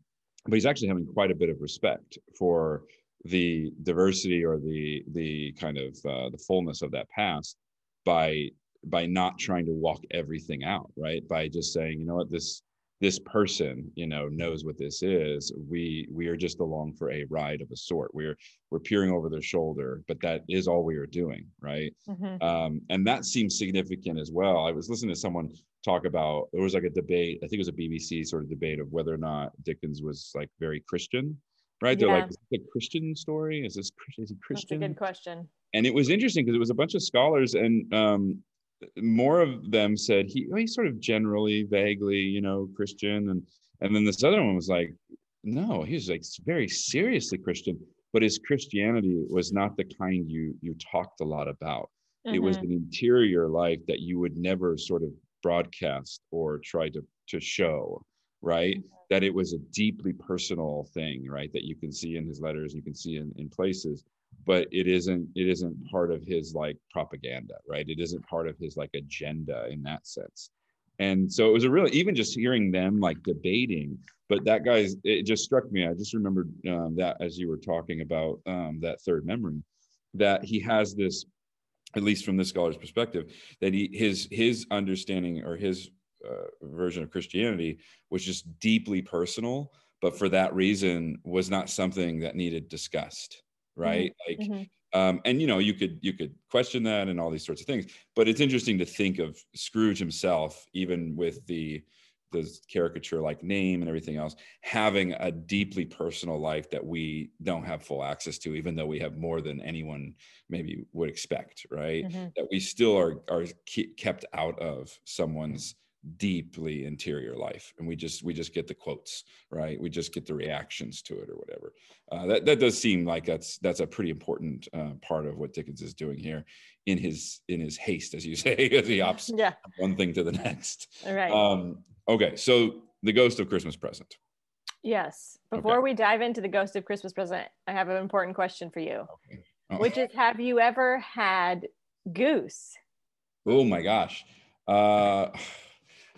but he's actually having quite a bit of respect for the diversity or the the kind of uh, the fullness of that past by by not trying to walk everything out right? By just saying you know what? This this person you know knows what this is. We we are just along for a ride of a sort. We're we're peering over their shoulder but that is all we are doing right? Mm-hmm. um, and that seems significant as well. I was listening to someone talk about there was like a debate i think it was a bbc sort of debate of whether or not dickens was like very christian right? They're like is this a christian story? Is this is he christian That's a good question. And it was interesting because it was a bunch of scholars and um, more of them said he he's sort of generally vaguely you know christian. And and then this other one was like no he was like very seriously christian. But his christianity was not the kind you you talked a lot about. Mm-hmm. it was mm-hmm. an interior life that you would never sort of broadcast or try to to show right? Mm-hmm. that it was a deeply personal thing right that you can see in his letters you can see in, in places but it isn't it isn't part of his like propaganda right? It isn't part of his like agenda in that sense. And so it was a really even just hearing them like debating but that guy's it just struck me i just remembered um, that as you were talking about um, that third memory that he has this at least from this scholar's perspective that he his his understanding or his uh, version of christianity was just deeply personal but for that reason was not something that needed discussed right mm-hmm. like mm-hmm. um and you know you could you could question that and all these sorts of things but it's interesting to think of scrooge himself even with the the caricature like name and everything else having a deeply personal life that we don't have full access to even though we have more than anyone maybe would expect right mm-hmm. that we still are are kept out of someone's deeply interior life and we just we just get the quotes right? We just get the reactions to it or whatever. Uh, that that does seem like that's that's a pretty important uh, part of what dickens is doing here in his in his haste as you [laughs] say as he opts yeah. one thing to the next. All right. Um okay so the ghost of christmas present. Yes. Before okay. we dive into the ghost of christmas present i have an important question for you. Okay. oh. which is have you ever had goose? Oh my gosh. Uh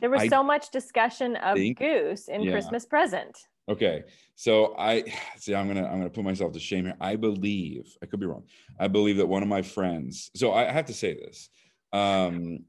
there was I so much discussion of think, goose in yeah. Christmas present. Okay. So I see I'm gonna I'm gonna put myself to shame here. I believe, I could be wrong. I believe that one of my friends, so I have to say this. Um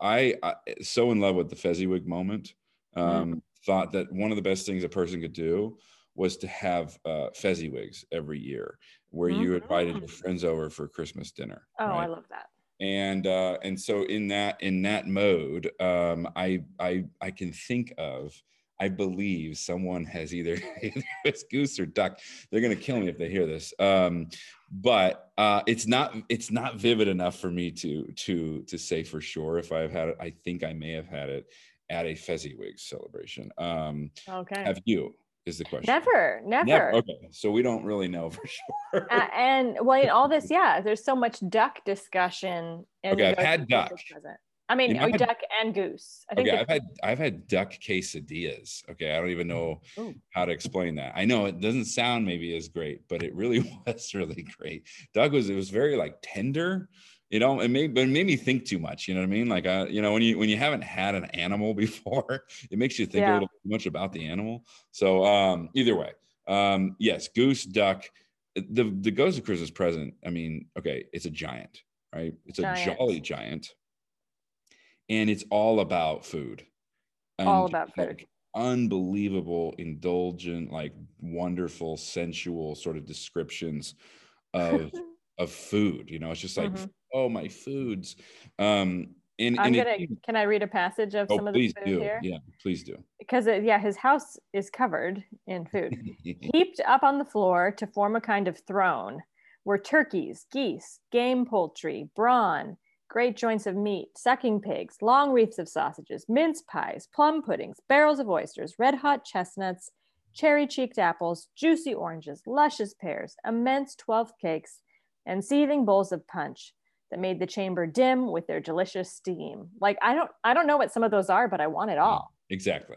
I, I so in love with the Fezziwig moment. Um, mm thought that one of the best things a person could do was to have uh, Fezziwigs every year, where mm-hmm. you invited your friends over for Christmas dinner. Oh, right? I love that and uh, and so in that in that mode, um, I I I can think of. I believe someone has [laughs] either, it's goose or duck. They're gonna kill me if they hear this. Um, but uh, it's not it's not vivid enough for me to to to say for sure if I've had it. I think I may have had it at a Fezziwig celebration. Um, okay. Have you? Is the question. Never, never. never. Okay, so we don't really know [laughs] for sure. Uh, and well, in all this, [laughs] yeah, there's so much duck discussion. Okay, I've had duck. I mean, you know, oh, duck and goose. I think okay, I've had I've had duck quesadillas. Okay, I don't even know Ooh. how to explain that. I know it doesn't sound maybe as great, but it really [laughs] was really great. Duck was it was very like tender you know it made but it made me think too much you know what i mean? Like uh, you know when you when you haven't had an animal [laughs] before it makes you think yeah. a little too much about the animal. So um either way um yes goose duck the the ghost of christmas present i mean okay it's a giant right? It's giant. a jolly giant. And it's all about food. And all about food. like, unbelievable indulgent like wonderful sensual sort of descriptions of [laughs] of food you know? It's just like mm-hmm oh my foods um and, I'm and gonna. It, can I read a passage of oh, some of the food do. here? Yeah, please do. Because it, yeah, his house is covered in food, [laughs] heaped up on the floor to form a kind of throne, were turkeys, geese, game poultry, brawn, great joints of meat, sucking pigs, long wreaths of sausages, mince pies, plum puddings, barrels of oysters, red hot chestnuts, cherry cheeked apples, juicy oranges, luscious pears, immense twelve cakes, and seething bowls of punch that made the chamber dim with their delicious steam. Like I don't I don't know what some of those are, but I want it mm, all. Exactly.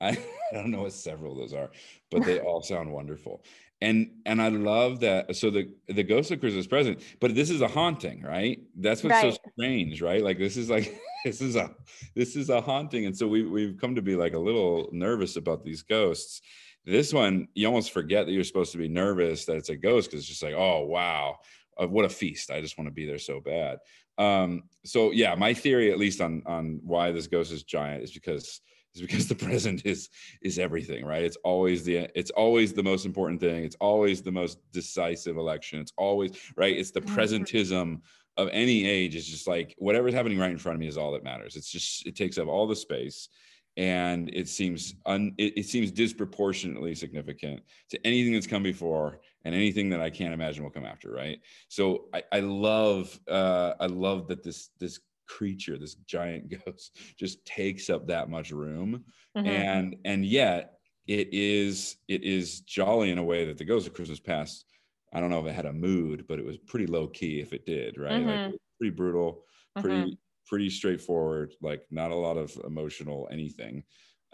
I, [laughs] I don't know what several of those are, but they [laughs] all sound wonderful. And and I love that. So the the ghost of Christmas present, but this is a haunting, right? That's what's right. so strange, right? Like this is like [laughs] this is a this is a haunting. And so we we've come to be like a little nervous about these ghosts. This one, you almost forget that you're supposed to be nervous that it's a ghost because it's just like, oh wow, uh, what a feast! I just want to be there so bad. Um, so yeah, my theory, at least on on why this ghost is giant, is because is because the [laughs] present is is everything right? It's always the it's always the most important thing. It's always the most decisive election. It's always right? It's the presentism of any age is just like whatever's happening right in front of me is all that matters. It's just it takes up all the space and it seems un, it, it seems disproportionately significant to anything that's come before and anything that I can't imagine will come after, right? So I, I love uh, I love that this this creature, this giant [laughs] ghost, just takes up that much room. Mm-hmm. And and yet it is it is jolly in a way that the Ghost of Christmas Past. I don't know if it had a mood, but it was pretty low key if it did, right? Mm-hmm. Like pretty brutal, pretty mm-hmm. pretty straightforward, like not a lot of emotional anything.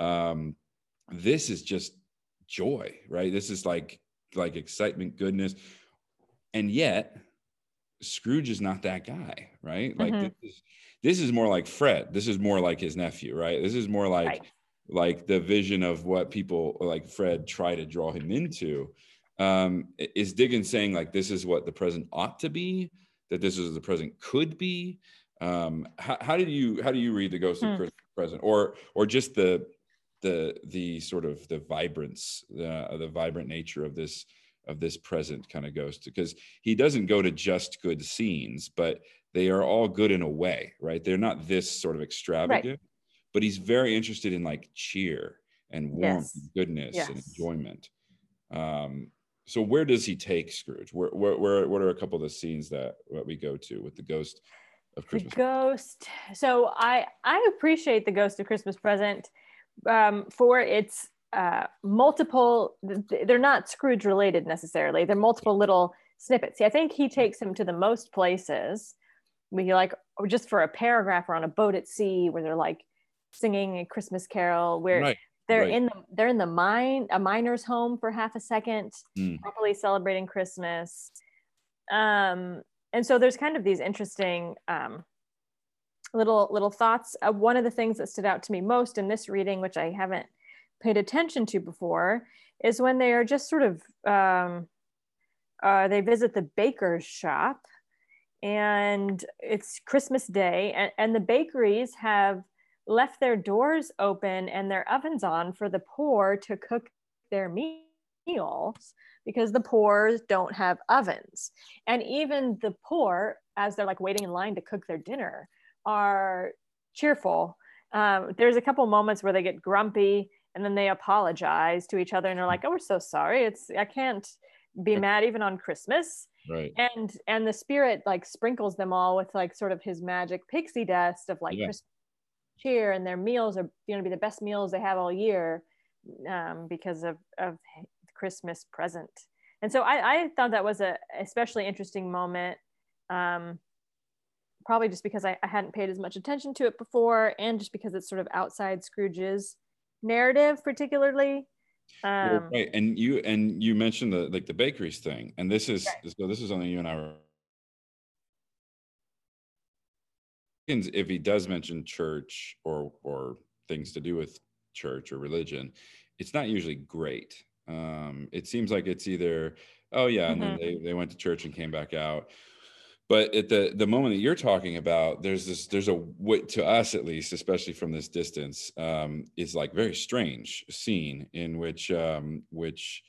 Um, this is just joy, right? This is like like excitement, goodness, and yet Scrooge is not that guy, right? Like mm-hmm. this, is, this is more like Fred. This is more like his nephew, right? This is more like right. like the vision of what people like Fred try to draw him into. Um, is Dickens saying like this is what the present ought to be, that this is the present could be? Um, how, how did you how do you read the Ghost hmm. of Christmas Present, or or just the the the sort of the vibrance, the the vibrant nature of this of this present kind of ghost because he doesn't go to just good scenes but they are all good in a way right they're not this sort of extravagant right. but he's very interested in like cheer and warmth yes. and goodness yes. and enjoyment um so where does he take scrooge where, where, where what are a couple of the scenes that, that we go to with the ghost of christmas the ghost so i i appreciate the ghost of christmas present um, for its uh, multiple they're not scrooge related necessarily they're multiple little snippets See, i think he takes him to the most places we like just for a paragraph or on a boat at sea where they're like singing a christmas carol where right, they're right. in the they're in the mine a miner's home for half a second mm. properly celebrating christmas um and so there's kind of these interesting um little little thoughts. Uh, one of the things that stood out to me most in this reading which i haven't paid attention to before is when they are just sort of um, uh, they visit the baker's shop and it's christmas day and, and the bakeries have left their doors open and their ovens on for the poor to cook their meals because the poor don't have ovens. And even the poor as they're like waiting in line to cook their dinner are cheerful. Um, there's a couple moments where they get grumpy and then they apologize to each other and they're like oh we're so sorry. It's i can't be mad even on christmas. Right. And and the spirit like sprinkles them all with like sort of his magic pixie dust of like yeah. cheer and their meals are going to be the best meals they have all year um, because of of christmas present. And so i i thought that was a especially interesting moment um probably just because I, I hadn't paid as much attention to it before and just because it's sort of outside scrooge's narrative particularly um, right and you and you mentioned the like the bakeries thing and this is right. so this is something you and i were if he does mention church or or things to do with church or religion it's not usually great um it seems like it's either oh yeah and mm-hmm. then they, they went to church and came back out but at the the moment that you're talking about there's this there's a what to us at least especially from this distance um is like very strange scene in which um which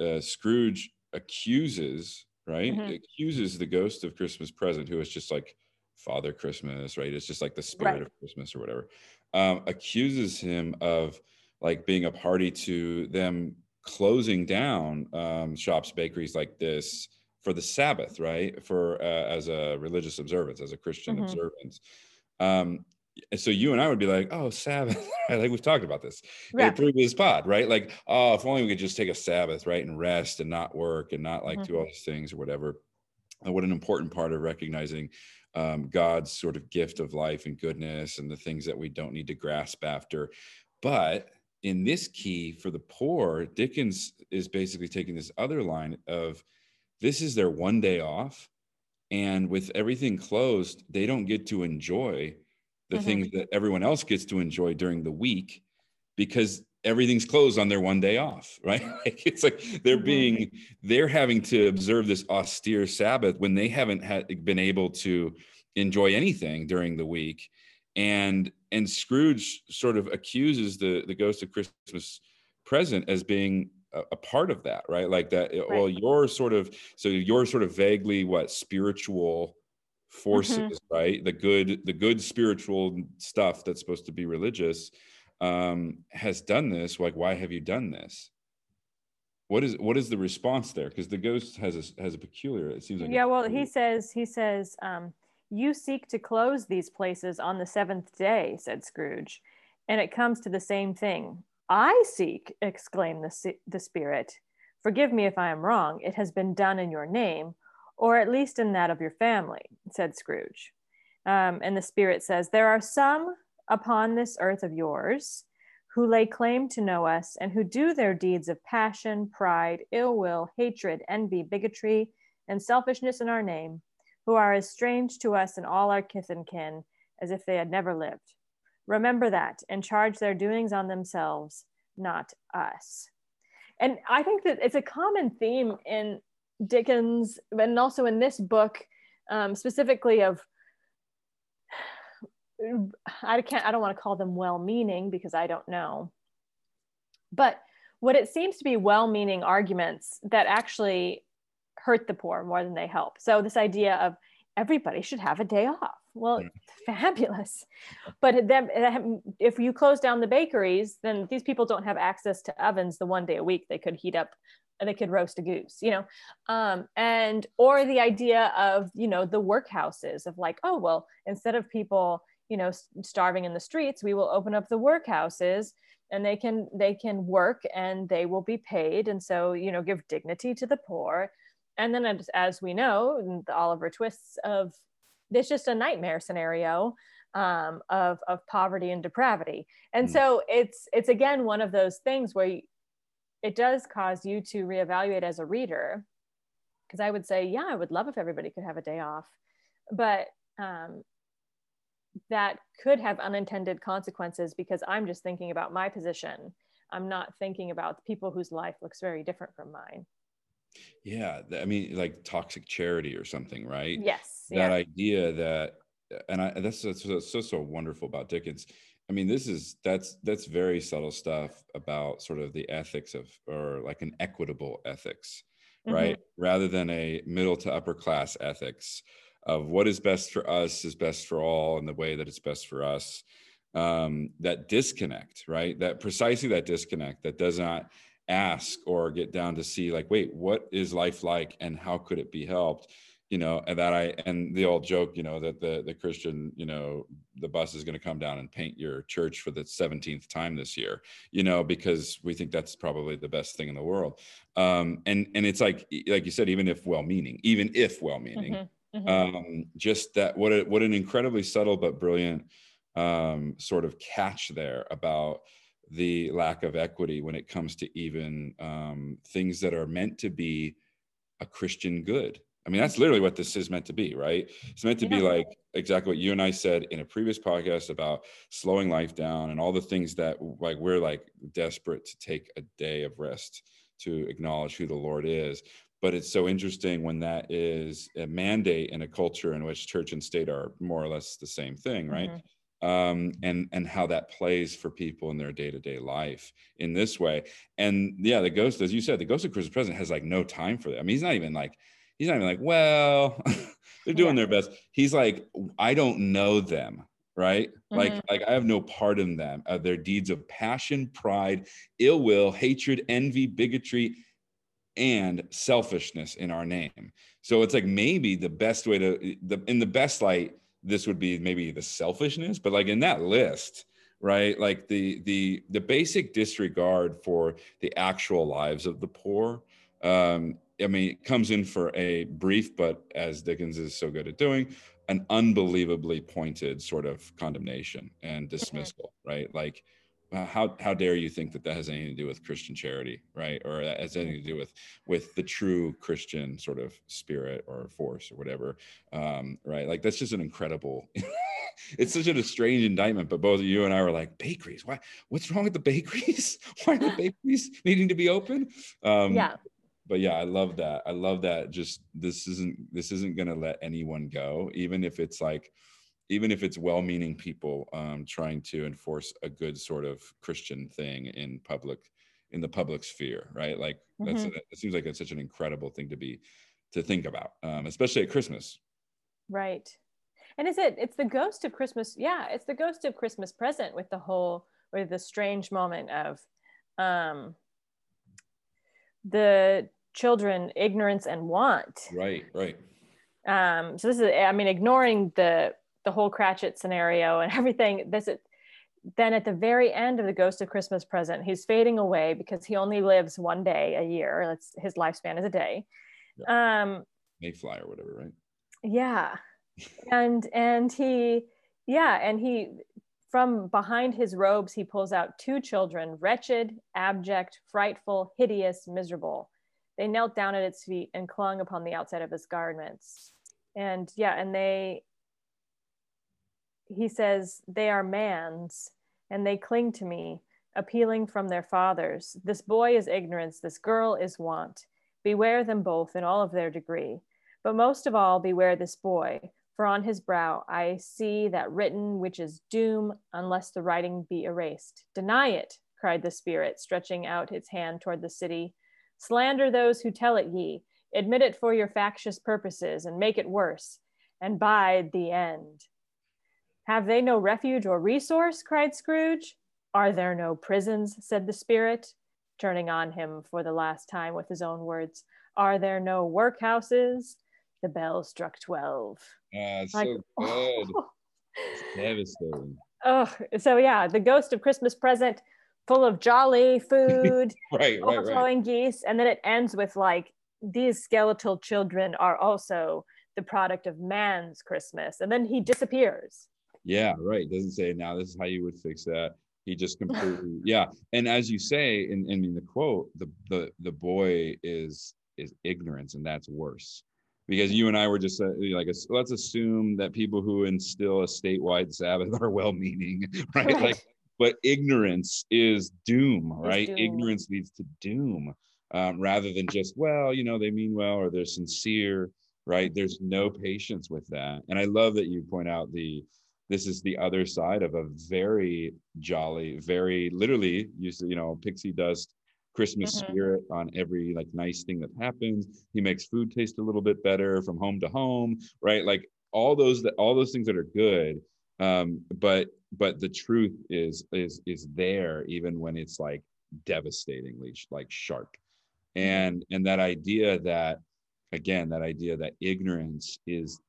uh, scrooge accuses right mm-hmm. accuses the ghost of christmas present who is just like father christmas right it's just like the spirit right. of christmas or whatever um accuses him of like being a party to them closing down um shops bakeries like this for the Sabbath, right? For uh, as a religious observance, as a Christian mm-hmm. observance. Um, so you and I would be like, oh, Sabbath. [laughs] like we've talked about this yeah. in a previous pod, right? Like, oh, if only we could just take a Sabbath, right? And rest and not work and not like mm-hmm. do all these things or whatever. And what an important part of recognizing um, God's sort of gift of life and goodness and the things that we don't need to grasp after. But in this key for the poor, Dickens is basically taking this other line of this is their one day off. And with everything closed, they don't get to enjoy the mm-hmm. things that everyone else gets to enjoy during the week because everything's closed on their one day off [laughs] right like it's like they're mm-hmm. being they're having to observe this austere sabbath when they haven't had been able to enjoy anything during the week and and scrooge sort of accuses the the ghost of christmas present as being a, a part of that right? Like that right. well you're sort of so you're sort of vaguely what spiritual forces mm-hmm. right? The good the good spiritual stuff that's supposed to be religious um has done this like why have you done this? What is what is the response there? Because the ghost has a has a peculiar it seems like yeah well he says he says um you seek to close these places on the seventh day said scrooge and it comes to the same thing i seek exclaimed the, the spirit forgive me if i am wrong it has been done in your name or at least in that of your family, said Scrooge. Um, and the spirit says, There are some upon this earth of yours who lay claim to know us and who do their deeds of passion, pride, ill will, hatred, envy, bigotry, and selfishness in our name, who are as strange to us and all our kith and kin as if they had never lived. Remember that and charge their doings on themselves, not us. And I think that it's a common theme in Dickens, and also in this book, um, specifically of I can't I don't want to call them well-meaning because I don't know. But what it seems to be well-meaning arguments that actually hurt the poor more than they help. So this idea of everybody should have a day off. Well, mm. [laughs] fabulous. But then if you close down the bakeries, then these people don't have access to ovens the one day a week they could heat up they could roast a goose you know um, and or the idea of you know the workhouses of like oh well instead of people you know starving in the streets we will open up the workhouses and they can they can work and they will be paid and so you know give dignity to the poor and then as, as we know the oliver twists of it's just a nightmare scenario um, of of poverty and depravity. And mm. so it's it's again one of those things where it does cause you to reevaluate as a reader. Because i would say yeah i would love if everybody could have a day off. But um, that could have unintended consequences because i'm just thinking about my position. I'm not thinking about people whose life looks very different from mine yeah i mean like toxic charity or something right yes that yeah. idea that and I, that's, that's so so wonderful about dickens I mean, this is that's that's very subtle stuff about sort of the ethics of or like an equitable ethics, mm-hmm. right? Rather than a middle to upper class ethics of what is best for us is best for all and the way that it's best for us. Um, that disconnect, right? That precisely that disconnect that does not ask or get down to see like, wait, what is life like and how could it be helped? you know, and that I and the old joke, you know, that the the Christian, you know, the bus is going to come down and paint your church for the 17th time this year, you know, because we think that's probably the best thing in the world. Um, and and it's like like you said, even if well-meaning, even if well-meaning, mm-hmm, mm-hmm. Um, just that what a, what an incredibly subtle but brilliant um, sort of catch there about the lack of equity when it comes to even um, things that are meant to be a Christian good I mean, that's literally what this is meant to be, right? It's meant to yeah. be like exactly what you and I said in a previous podcast about slowing life down and all the things that like we're like desperate to take a day of rest to acknowledge who the Lord is. But it's so interesting when that is a mandate in a culture in which church and state are more or less the same thing, right? Mm-hmm. Um, and and how that plays for people in their day to day life in this way. And yeah, the ghost, as you said, the ghost of Christmas present has like no time for that. I mean, he's not even like he's not even like, well, [laughs] they're doing yeah. their best. He's like, I don't know them, right? Mm-hmm. Like, like I have no part in them. Uh, their deeds of passion, pride, ill will, hatred, envy, bigotry, and selfishness in our name. so it's like maybe the best way to the in the best light this would be maybe the selfishness but like in that list right like the the the basic disregard for the actual lives of the poor um i mean it comes in for a brief but as dickens is so good at doing an unbelievably pointed sort of condemnation and mm-hmm. dismissal mm-hmm. right like how how dare you think that that has anything to do with Christian charity, right? Or that has anything to do with with the true Christian sort of spirit or force or whatever, um, right? Like that's just an incredible. [laughs] it's such a strange indictment. But both of you and I were like, bakeries. Why? What's wrong with the bakeries? [laughs] Why are the [laughs] bakeries needing to be open? Um, yeah. But yeah, I love that. I love that. Just this isn't this isn't going to let anyone go, even if it's like even if it's well-meaning people um, trying to enforce a good sort of Christian thing in public, in the public sphere, right? Like mm-hmm. that's it seems like it's such an incredible thing to be to think about, um, especially at Christmas. Right, and is it? It's the ghost of Christmas. Yeah, it's the ghost of Christmas present with the whole or the strange moment of um, the children ignorance and want. Right, right. Um, so this is, I mean, ignoring the the whole Cratchit scenario and [laughs] everything. This is, then at the very end of the Ghost of Christmas Present, he's fading away because he only lives one day a year. That's his lifespan is a day. Yeah. Um, Mayfly or whatever, right? Yeah, and and he, yeah, and he from behind his robes he pulls out two children, wretched, abject, frightful, hideous, miserable. They knelt down at its feet and clung upon the outside of his garments. And yeah, and they he says, They are man's, and they cling to me, appealing from their fathers. This boy is ignorance, this girl is want. Beware them both in all of their degree. But most of all, beware this boy, for on his brow I see that written which is doom unless the writing be erased. Deny it, cried the spirit, stretching out its hand toward the city. Slander those who tell it ye. Admit it for your factious purposes and make it worse, and bide the end. Have they no refuge or resource? cried Scrooge. Are there no prisons? said the spirit, turning on him for the last time with his own words. Are there no workhouses? The bell struck 12. Ah, like, so [laughs] good. Oh. devastating. Oh, so yeah, the ghost of Christmas present full of jolly food, [laughs] right, overflowing right, right. geese. And then it ends with like, these skeletal children are also the product of man's Christmas. And then he disappears yeah right doesn't say now this is how you would fix that. He just [laughs] completely yeah and as you say in, in the quote the, the the boy is is ignorance and that's worse. Because you and i were just uh, like let's assume that people who instill a statewide sabbath [laughs] are well-meaning right, [laughs] right. like but ignorance is doom right? doom. ignorance leads to doom um, rather than just well you know they mean well or they're sincere right? There's no patience with that. And i love that you point out the this is the other side of a very jolly, very literally to, you know, pixie dust Christmas mm-hmm. spirit on every like nice thing that happens. He makes food taste a little bit better from home to home, right? Like all those that all those things that are good. Um, but but the truth is is is there even when it's like devastatingly like sharp. Mm-hmm. And and that idea that again, that idea that ignorance is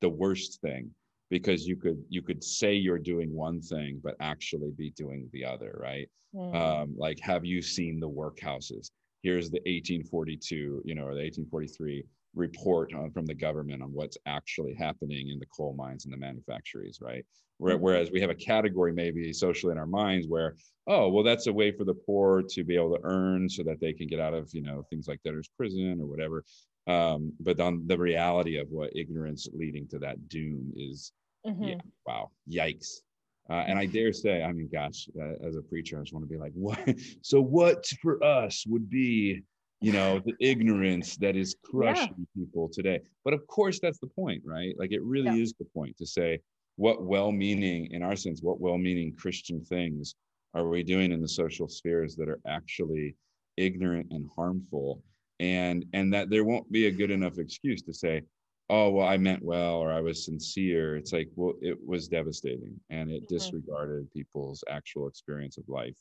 the worst thing because you could you could say you're doing one thing but actually be doing the other right mm. um, like have you seen the workhouses here's the 1842 you know or the 1843 report on, from the government on what's actually happening in the coal mines and the manufactories right mm-hmm. whereas we have a category maybe socially in our minds where oh well that's a way for the poor to be able to earn so that they can get out of you know things like debtor's prison or whatever um, but on the reality of what ignorance leading to that doom is mm-hmm. yeah, wow yikes uh, and I dare say, I mean, gosh, uh, as a preacher, I just want to be like, [laughs] what? So, what for us would be, you know, the [laughs] ignorance that is crushing yeah. people today? But of course, that's the point, right? Like, it really yeah. is the point to say, what well meaning, in our sense, what well meaning Christian things are we doing in the social spheres that are actually ignorant and harmful? And and that there won't be a good enough excuse to say oh well i meant well or i was sincere it's like well it was devastating and it mm-hmm. disregarded people's actual experience of life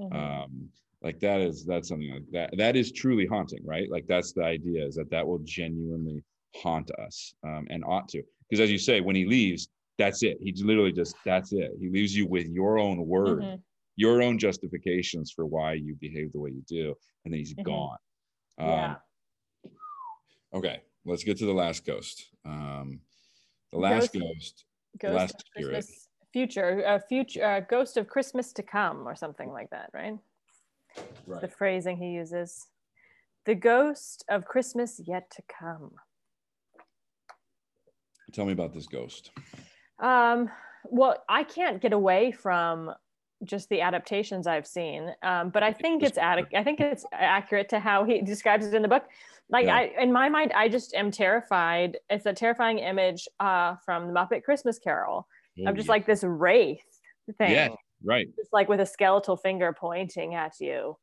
mm-hmm. um, like that is that's something like that that is truly haunting right like that's the idea is that that will genuinely haunt us um, and ought to because as you say when he leaves that's it he literally just that's it he leaves you with your own word mm-hmm. your own justifications for why you behave the way you do and then he's mm-hmm. gone yeah. Um, okay let's get to the last ghost um, the last ghost, ghost, ghost last Christmas future a uh, future uh, ghost of christmas to come or something like that right right. the phrasing he uses. The ghost of Christmas yet to come. Tell me about this ghost. Um, well, I can't get away from just the adaptations I've seen, um, but I think it's ad- I think it's accurate to how he describes it in the book. Like yeah. I, in my mind, I just am terrified. It's a terrifying image uh, from the Muppet Christmas Carol. Oh, I'm just yeah. like this wraith thing. Yeah, right just like with a skeletal finger pointing at you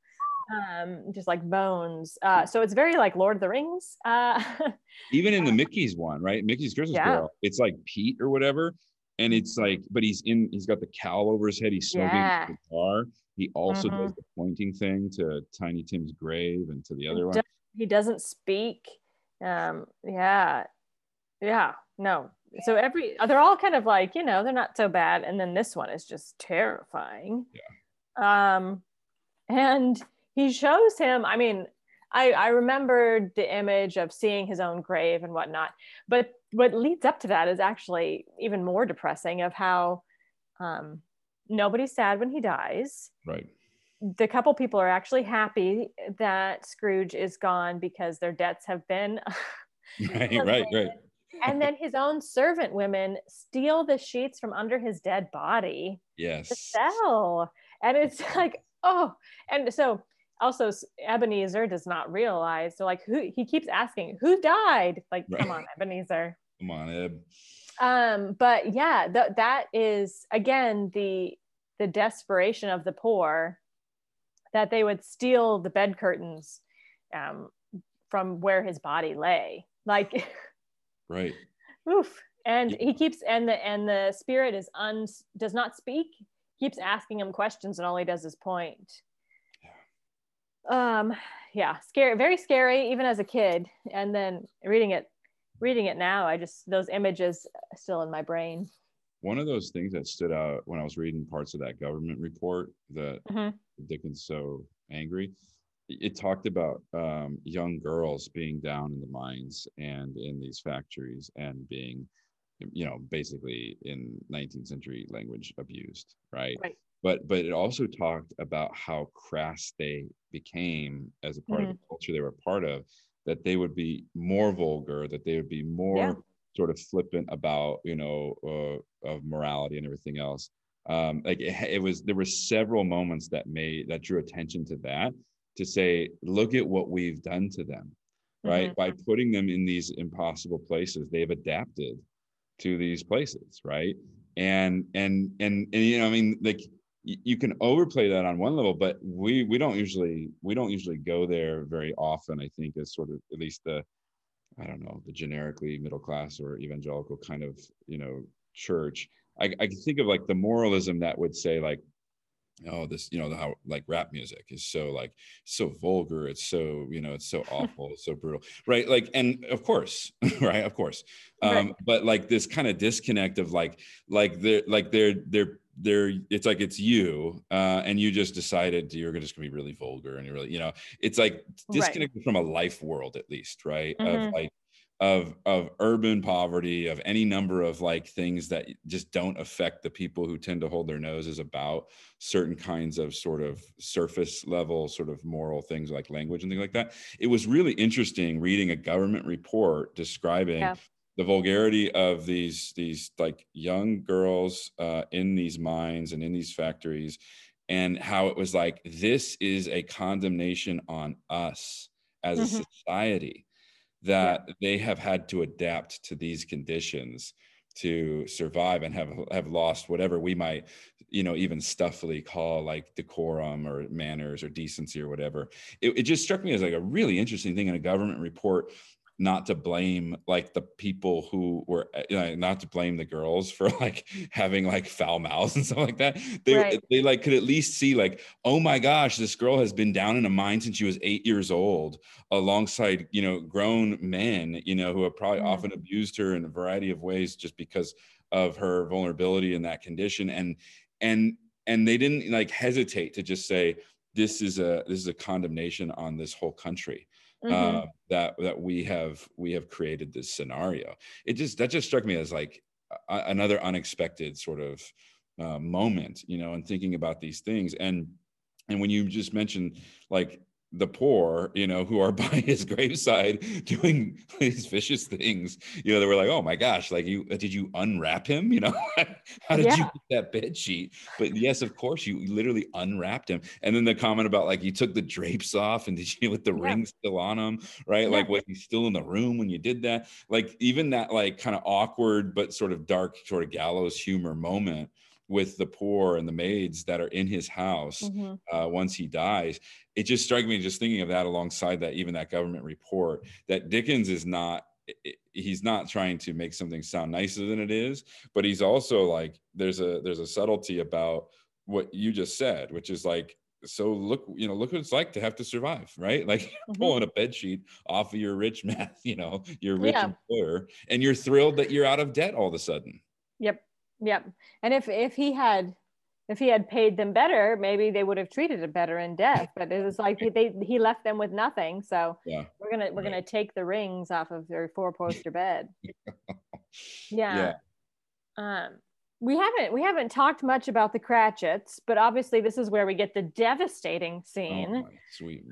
um just like bones uh so it's very like lord of the rings uh [laughs] even in the mickey's one right mickey's christmas yeah. carol it's like pete or whatever and it's like but he's in he's got the cowl over his head he's smoking yeah. the guitar he also mm-hmm. does the pointing thing to tiny tim's grave and to the other he one he doesn't speak um yeah yeah no. So every they're all kind of like you know they're not so bad and then this one is just terrifying. Yeah. Um and he shows him i mean i i remembered the image of seeing his own grave and whatnot but what leads up to that is actually even more depressing of how um nobody's sad when he dies. Right. The couple people are actually happy that scrooge is gone because their debts have been [laughs] right right right. And then his own servant women steal the sheets from under his dead body yes. to sell. And it's [laughs] like oh and so also ebenezer does not realize so like who he keeps asking who died? Like right. come on ebenezer come on eb um but yeah th- that is again the the desperation of the poor that they would steal the bed curtains um, from where his body lay like Right. [laughs] Oof. And he keeps and the and the spirit is un does not speak. Keeps asking him questions, and all he does is point. Yeah. Um. Yeah. Scary. Very scary, even as a kid. And then reading it, reading it now, I just those images still in my brain. One of those things that stood out when I was reading parts of that government report that mm-hmm. Dickens so angry it talked about um, young girls being down in the mines and in these factories and being you know basically in 19th century language abused right, right. but but it also talked about how crass they became as a part mm-hmm. of the culture they were part of that they would be more vulgar that they would be more yeah. sort of flippant about you know uh, of morality and everything else um like it, it was there were several moments that made that drew attention to that to say, look at what we've done to them, right? Mm-hmm. By putting them in these impossible places, they've adapted to these places, right? And and and and you know, I mean, like you can overplay that on one level, but we we don't usually we don't usually go there very often. I think as sort of at least the I don't know the generically middle class or evangelical kind of you know church. I, I can think of like the moralism that would say like oh this you know how like rap music is so like so vulgar it's so you know it's so [laughs] awful it's so brutal right like and of course [laughs] right of course um right. but like this kind of disconnect of like like they're like they're they're they're it's like it's you uh and you just decided you're just gonna be really vulgar and you're really you know it's like disconnected right. from a life world at least right mm-hmm. of like of of urban poverty of any number of like things that just don't affect the people who tend to hold their noses about certain kinds of sort of surface level sort of moral things like language and things like that it was really interesting reading a government report describing yeah. The vulgarity of these these like young girls uh, in these mines and in these factories and how it was like this is a condemnation on us as mm-hmm. a society that yeah. they have had to adapt to these conditions to survive and have have lost whatever we might you know even stuffily call like decorum or manners or decency or whatever it, it just struck me as like a really interesting thing in a government report not to blame like the people who were you know, not to blame the girls for [laughs] like having like foul mouths and stuff like that they right. they like could at least see like oh my gosh this girl has been down in a mine since she was eight years old alongside you know grown men you know who have probably mm. often abused her in a variety of ways just because of her vulnerability in that condition and and and they didn't like hesitate to just say this is a this is a condemnation on this whole country mm-hmm. uh, that that we have we have created this scenario. It just that just struck me as like a, another unexpected sort of uh, moment, you know, and thinking about these things and and when you just mentioned like the poor, you know, who are [laughs] by his graveside doing these vicious things, you know, they were like, oh my gosh, like you, did you unwrap him? You know, [laughs] how did yeah. you get that bed sheet? But yes, of course, you literally unwrapped him. And then the comment about like you took the drapes off and did you with the yeah. ring still on him, right? Yeah. Like was he still in the room when you did that? Like even that like kind of awkward but sort of dark, sort of gallows humor moment with the poor and the maids that are in his house mm-hmm. uh, once he dies. It just struck me just thinking of that alongside that, even that government report, that Dickens is not he's not trying to make something sound nicer than it is but he's also like there's a there's a subtlety about what you just said which is like so look you know look what it's like to have to survive right [laughs] like mm-hmm. pulling a bed sheet off of your rich [laughs] math you know your rich yeah. employer and you're thrilled that you're out of debt all of a sudden yep Yep. And if if he had if he had paid them better, maybe they would have treated it better in death. But it was like [laughs] they he left them with nothing. So yeah. we're gonna we're gonna take the rings off of their four poster bed. [laughs] yeah. yeah. Um we haven't we haven't talked much about the Cratchits, but obviously this is where we get the devastating scene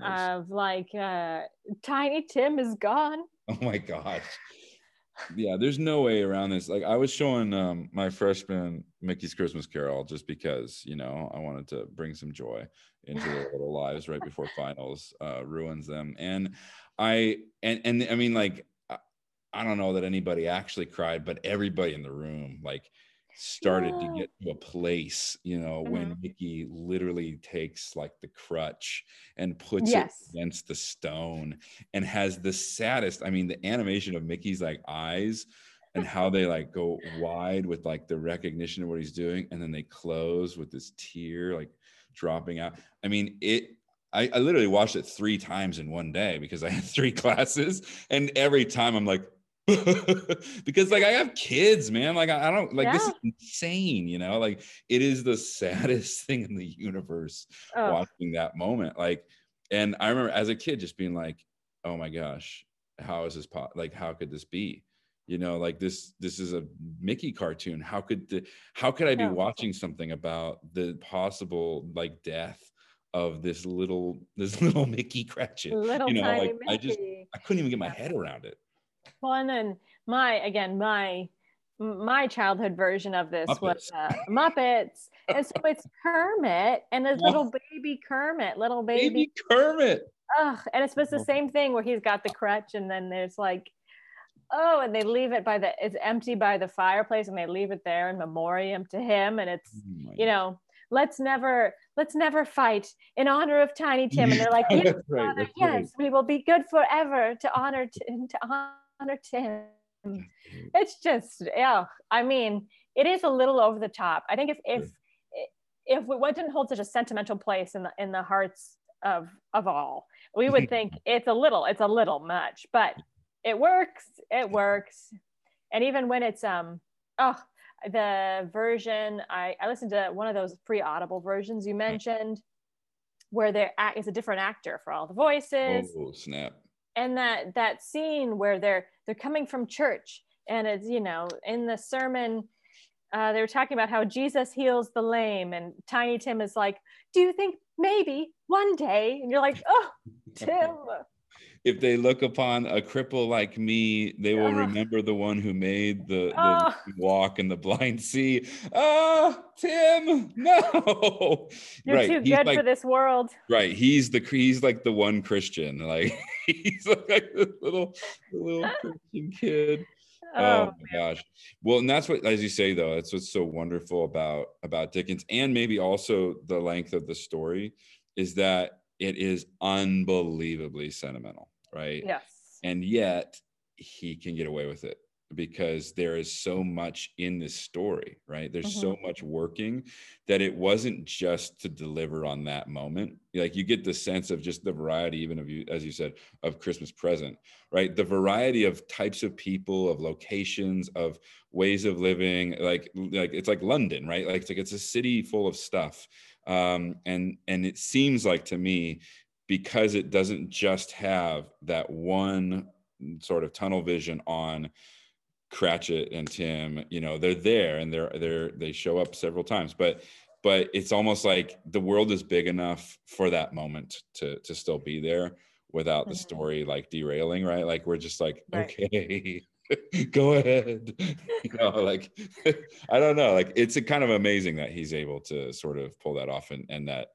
oh of like uh Tiny Tim is gone. Oh my gosh yeah, there's no way around this. Like I was showing um, my freshman Mickey's Christmas Carol just because you know I wanted to bring some joy into their little lives right before finals uh, ruins them, and I and and I mean like I don't know that anybody actually cried, but everybody in the room like started yeah. to get to a place, you know, mm-hmm. when Mickey literally takes like the crutch and puts yes. it against the stone and has the saddest, I mean, the animation of Mickey's like eyes and how they like go wide with like the recognition of what he's doing and then they close with this tear like dropping out. I mean, it I, I, literally watched it three times in one day because I had three [laughs] classes, and every time I'm like, [laughs] because like I have kids, man. Like I, I don't like yeah. this is insane, you know. Like it is the saddest [laughs] thing in the universe oh. watching that moment. Like, and I remember as a kid just being like, "Oh my gosh, how is this? Po- like, how could this be?" You know, like this. This is a Mickey cartoon. How could the? How could I be yeah. watching something about the possible like death of this little this [laughs] little Mickey Cratchit? Little you know, like Mickey. I just I couldn't even get my head around it. Well, and then my again my my childhood version of this Muppets. was uh, Muppets, and so it's Kermit and this little baby Kermit, little baby, baby Kermit. Ugh, and it's supposed the same thing where he's got the crutch, and then there's like, oh, and they leave it by the it's empty by the fireplace, and they leave it there in memoriam to him, and it's oh you know let's never let's never fight in honor of tiny tim and they're like [laughs] yes, right, Father, yes right. we will be good forever to honor to, to honor Tim. It's just, yeah. I mean, it is a little over the top. I think if if if what didn't hold such a sentimental place in the in the hearts of of all, we would think [laughs] it's a little, it's a little much, but it works. It works. And even when it's um, oh, the version I I listened to one of those free Audible versions you mentioned, where there is a different actor for all the voices. Oh snap! And that that scene where they're they're coming from church and it's you know in the sermon uh, they were talking about how jesus heals the lame and tiny tim is like do you think maybe one day? And you're like oh [laughs] tim if they look upon a cripple like me, they will remember the one who made the, the oh. walk and the blind see. Oh, ah, Tim, [laughs] no. You're right. too he's good like, for this world. Right. He's the he's like the one Christian. Like [laughs] he's like the little little [laughs] Christian kid. Oh, oh my gosh. Well, and that's what, as you say, though, that's what's so wonderful about about Dickens, and maybe also the length of the story, is that it is unbelievably sentimental right? Yes. And yet he can get away with it because there is so much in this story, right? There's mm-hmm. so much working that it wasn't just to deliver on that moment. Like you get the sense of just the variety, even of you, as you said, of Christmas present, right? The variety of types of people, of locations, of ways of living. Like, like it's like London, right? Like it's like it's a city full of stuff. Um, and and it seems like to me, because it doesn't just have that one sort of tunnel vision on Cratchit and Tim, you know, they're there and they're they're they show up several times, but but it's almost like the world is big enough for that moment to to still be there without the mm-hmm. story like derailing, right? Like we're just like, right. okay, [laughs] go ahead. [laughs] you know, like [laughs] I don't know. Like it's a kind of amazing that he's able to sort of pull that off and and that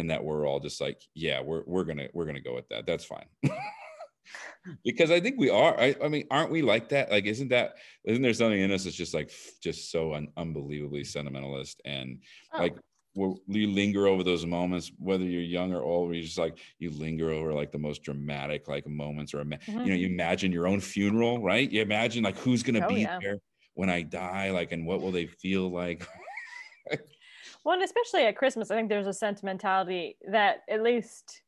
and that we're all just like, yeah, we're we're gonna we're gonna go with that. That's fine [laughs] because I think we are. I, I, mean, aren't we like that? Like, isn't that isn't there something in us that's just like just so un- unbelievably sentimentalist and oh. like you linger over those moments, whether you're young or old, where you just like you linger over like the most dramatic like moments, or mm-hmm. you know, you imagine your own funeral, right? You imagine like who's gonna oh, be yeah. there when I die, like, and what will they feel like? [laughs] well, and especially at Christmas, I think there's a sentimentality that at least,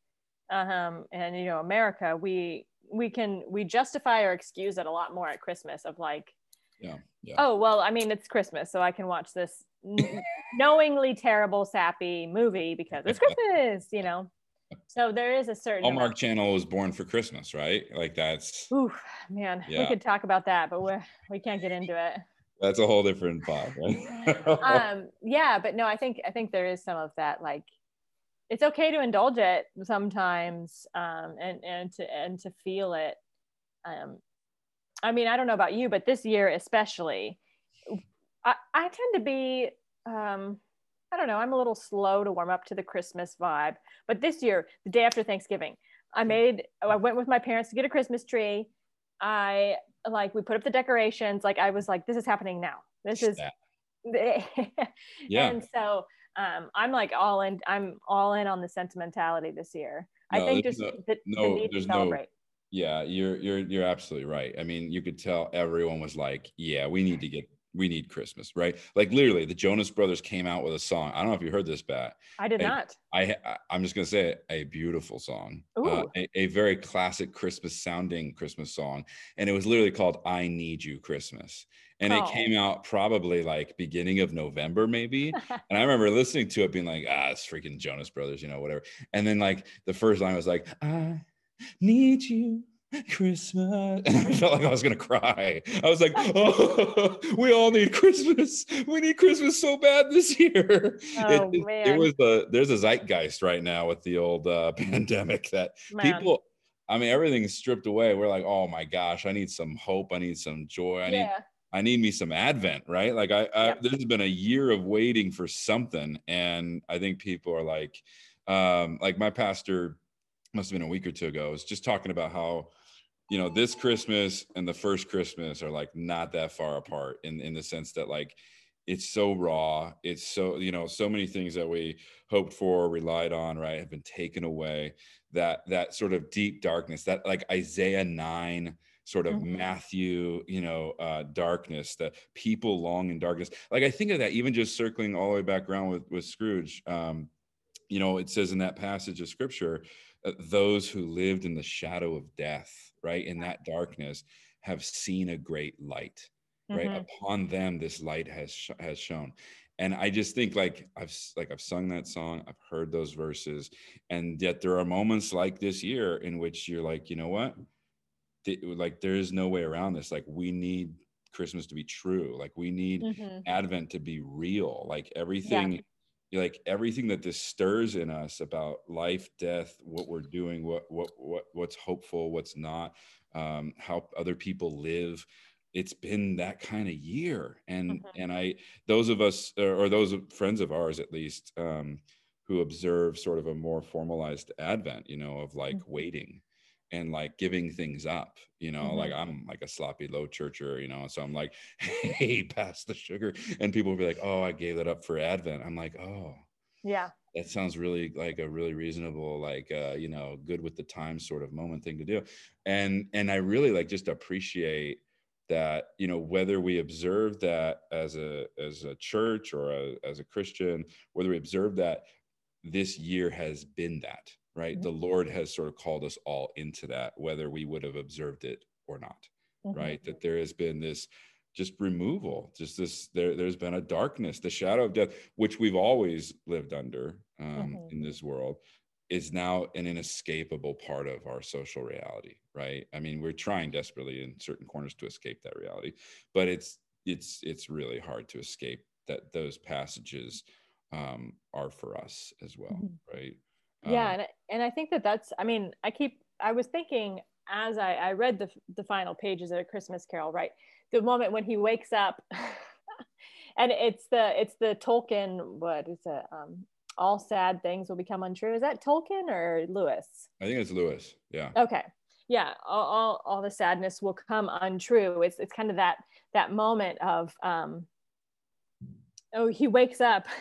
um, and you know, America, we we can we justify or excuse it a lot more at Christmas of like, yeah, yeah. oh well, I mean it's Christmas, so I can watch this knowingly terrible, sappy movie because it's [laughs] Christmas, you know. So there is a certain Hallmark amount. Channel was born for Christmas, right? Like that's. Ooh, man, yeah. we could talk about that, but we we can't get into it. That's a whole different pod, right? [laughs] um, yeah, but no, I think I think there is some of that like it's okay to indulge it sometimes um, and and to and to feel it. Um, i mean i don't know about you but this year especially i, I tend to be um, i don't know i'm a little slow to warm up to the christmas vibe but this year the day after thanksgiving i made i went with my parents to get a christmas tree i like we put up the decorations like i was like this is happening now this is yeah [laughs] and so um, I'm like all in. I'm all in on the sentimentality this year. No, I think just no, the, no, the need to celebrate. No, yeah, you're you're you're absolutely right. I mean, you could tell everyone was like, "Yeah, we need to get we need Christmas, right? Like literally, the Jonas Brothers came out with a song. I don't know if you heard this, Bat. I did not. I I'm just gonna say it, a beautiful song, uh, a, a, very classic Christmas sounding Christmas song, and it was literally called "I Need You Christmas," and oh. it came out probably like beginning of November, maybe. [laughs] and I remember listening to it, being like, "Ah, it's freaking Jonas Brothers," you know, whatever. And then like the first line was like, "I need you." Christmas. And [laughs] I felt like I was gonna cry. I was like, [laughs] oh, we all need Christmas. We need Christmas so bad this year. Oh, it, man. it was a there's a zeitgeist right now with the old uh, [laughs] pandemic that man. people I mean everything's stripped away. We're like, oh my gosh, I need some hope, I need some joy, I yeah. need I need me some Advent, right? Like I, I yep. there's been a year of waiting for something, and I think people are like, um, like my pastor must have been a week or two ago was just talking about how you know this christmas and the first christmas are like not that far apart in in the sense that like it's so raw it's so you know so many things that we hoped for relied on right have been taken away that that sort of deep darkness that like isaiah 9 sort of mm-hmm. matthew you know uh darkness that people long in darkness like i think of that even just circling all the way back around with with scrooge um you know it says in that passage of scripture uh, those who lived in the shadow of death right in that darkness have seen a great light right? Mm-hmm. upon them this light has sh- has shown and i just think like i've like i've sung that song i've heard those verses and yet there are moments like this year in which you're like you know what? Like there is no way around this. Like we need christmas to be true. Like we need mm-hmm. advent to be real. Like everything yeah like everything that this stirs in us about life death what we're doing what what what what's hopeful what's not um, how other people live it's been that kind of year and mm-hmm. and i those of us or those friends of ours at least um, who observe sort of a more formalized advent you know of like mm-hmm. waiting and like giving things up you know mm-hmm. like i'm like a sloppy low churcher you know so i'm like [laughs] hey pass the sugar. And people will be like oh i gave that up for advent. I'm like oh. Yeah. That sounds really like a really reasonable like uh you know good with the time sort of moment thing to do. And and i really like just appreciate that you know whether we observe that as a as a church or a, as a christian whether we observe that this year has been that right mm-hmm. the lord has sort of called us all into that whether we would have observed it or not mm-hmm. right that there has been this just removal just this there, there's been a darkness the shadow of death which we've always lived under um, mm-hmm. in this world is now an inescapable part of our social reality right i mean we're trying desperately in certain corners to escape that reality but it's it's it's really hard to escape that those passages um, are for us as well mm-hmm. right yeah um, and, and i think that that's i mean i keep i was thinking as I, I read the, the final pages of a christmas carol right the moment when he wakes up [laughs] and it's the it's the tolkien what is it um all sad things will become untrue. Is that tolkien or lewis? I think it's lewis yeah. Okay yeah all, all, all the sadness will come untrue. It's it's kind of that that moment of um oh he wakes up. [laughs]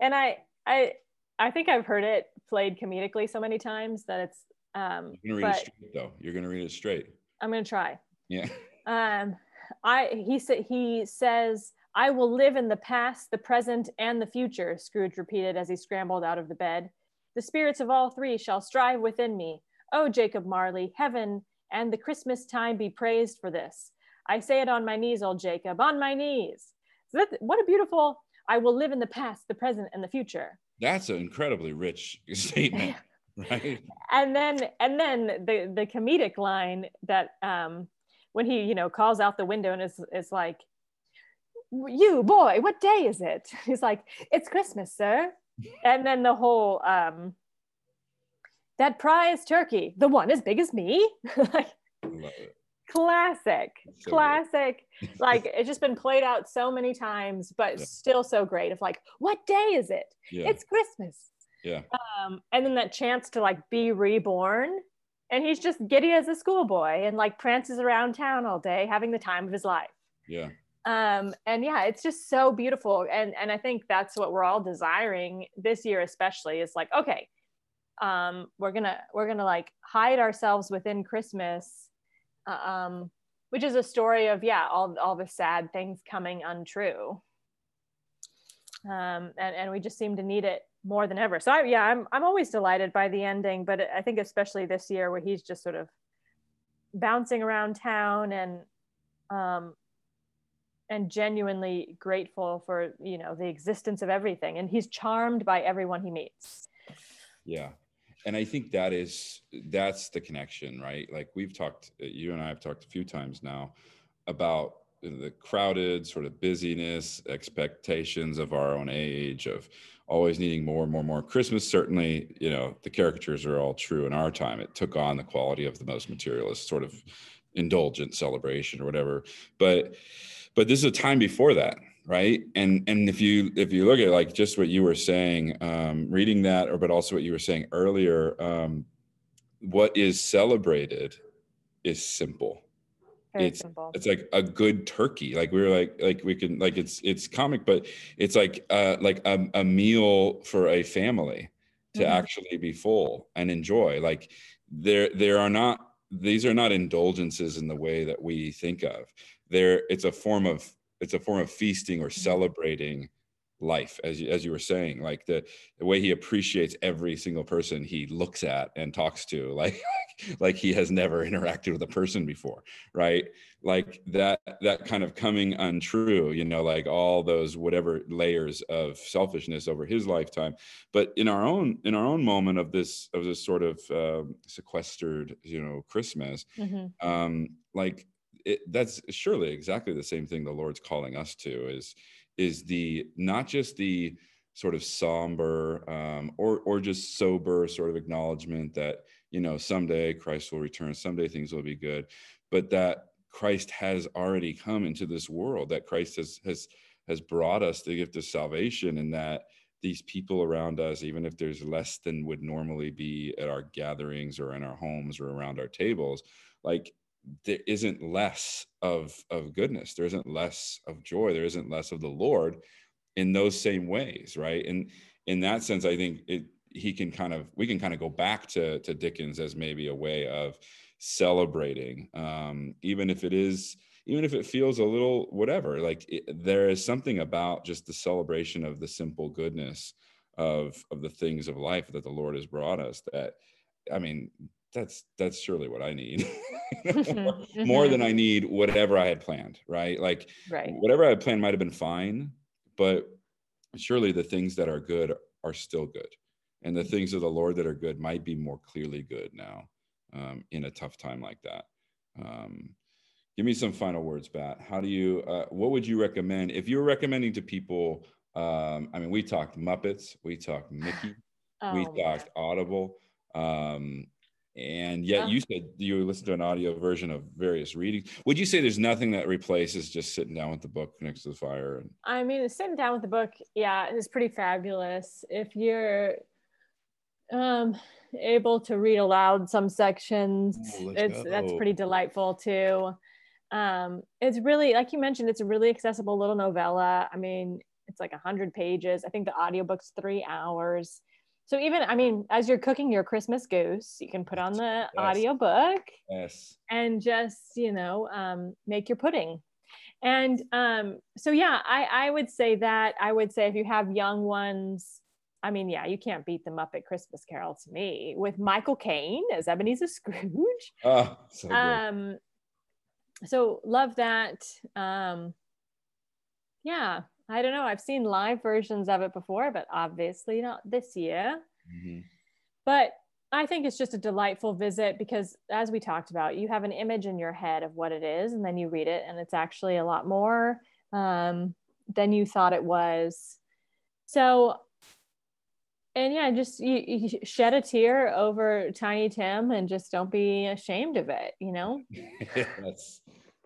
And i i i think i've heard it played comedically so many times that it's um you're gonna read it straight though you're gonna read it straight i'm gonna try yeah um, I he said he says, "I will live in the past, the present, and the future." Scrooge repeated as he scrambled out of the bed. "The spirits of all three shall strive within me. Oh, Jacob Marley, heaven and the Christmas time be praised for this. I say it on my knees, old Jacob, on my knees." So that, what a beautiful! I will live in the past, the present, and the future. That's an incredibly rich [laughs] statement. right? And then and then the the comedic line that um when he you know calls out the window and is, is like you boy what day is it? [laughs] He's like it's christmas sir. And then the whole um that prize turkey the one as big as me. [laughs] Like classic so classic. [laughs] Like it's just been played out so many times but yeah. still so great of like what day is it? Yeah. it's christmas. Yeah. Um and then that chance to like be reborn and he's just giddy as a schoolboy and like prances around town all day having the time of his life. Yeah. Um and yeah it's just so beautiful and and i think that's what we're all desiring this year especially is like okay um we're gonna we're gonna like hide ourselves within christmas um which is a story of yeah all all the sad things coming untrue. Um and and we just seem to need it more than ever. So I, yeah, I'm I'm always delighted by the ending, but I think especially this year where he's just sort of bouncing around town and um and genuinely grateful for you know the existence of everything. And he's charmed by everyone he meets. Yeah and i think that is that's the connection right? Like we've talked you and i have talked a few times now about the crowded sort of busyness expectations of our own age of always needing more and more and more christmas. Certainly you know the caricatures are all true in our time. It took on the quality of the most materialist sort of indulgent celebration or whatever. But but this is a time before that right? And and if you if you look at like just what you were saying um reading that or but also what you were saying earlier um what is celebrated is simple. Very it's simple. it's like a good turkey. Like we were like like we can like it's it's comic but it's like uh like a, a meal for a family to mm-hmm. actually be full and enjoy. Like there there are not these are not indulgences in the way that we think of. There it's a form of it's a form of feasting or mm-hmm. celebrating life as you, as you were saying like the the way he appreciates every single person he looks at and talks to [laughs] like like he has never interacted with a person before right like that that kind of coming untrue you know like all those whatever layers of selfishness over his lifetime but in our own in our own moment of this of this sort of uh, sequestered you know christmas mm-hmm. um like it, that's surely exactly the same thing the lord's calling us to is is the not just the sort of somber um, or or just sober sort of acknowledgement that you know someday Christ will return, someday things will be good, but that Christ has already come into this world, that Christ has has has brought us the gift of salvation, and that these people around us, even if there's less than would normally be at our gatherings or in our homes or around our tables, like there isn't less of of goodness there isn't less of joy there isn't less of the lord in those same ways, right? And in that sense, I think it he can kind of we can kind of go back to to Dickens as maybe a way of celebrating, um, even if it is even if it feels a little whatever. Like it, there is something about just the celebration of the simple goodness of of the things of life that the Lord has brought us. That I mean, that's that's surely what I need. [laughs] more, more than mm-hmm. I need whatever I had planned, right? Like right. whatever I had planned might have been fine, but surely the things that are good are still good. And the things of the Lord that are good might be more clearly good now um, in a tough time like that. Um, give me some final words, Bat. How do you, uh, what would you recommend if you were recommending to people? Um, I mean, we talked Muppets, we talked Mickey, [sighs] oh, we talked Audible. Um, and yet yeah. you said you listened to an audio version of various readings. Would you say there's nothing that replaces just sitting down with the book next to the fire and... i mean sitting down with the book yeah is pretty fabulous. If you're um able to read aloud some sections oh, it's go. that's pretty delightful too. Um it's really like you mentioned it's a really accessible little novella. I mean it's like 100 pages. I think the audiobook's three hours so even I mean, as you're cooking your Christmas goose, you can put on the yes. audio book. Yes. And just, you know, um, make your pudding. And um, so yeah, I, I would say that I would say if you have young ones, I mean, yeah, you can't beat the Muppet Christmas Carol to me with Michael Caine as Ebenezer Scrooge. [laughs] Oh, so good. Um, so love that. Um, yeah, I don't know. I've seen live versions of it before, but obviously not this year. Mm-hmm. But I think it's just a delightful visit because, as we talked about, you have an image in your head of what it is, and then you read it, and it's actually a lot more um, than you thought it was. So, and yeah, just you, you shed a tear over Tiny Tim and just don't be ashamed of it, you know? [laughs] yes.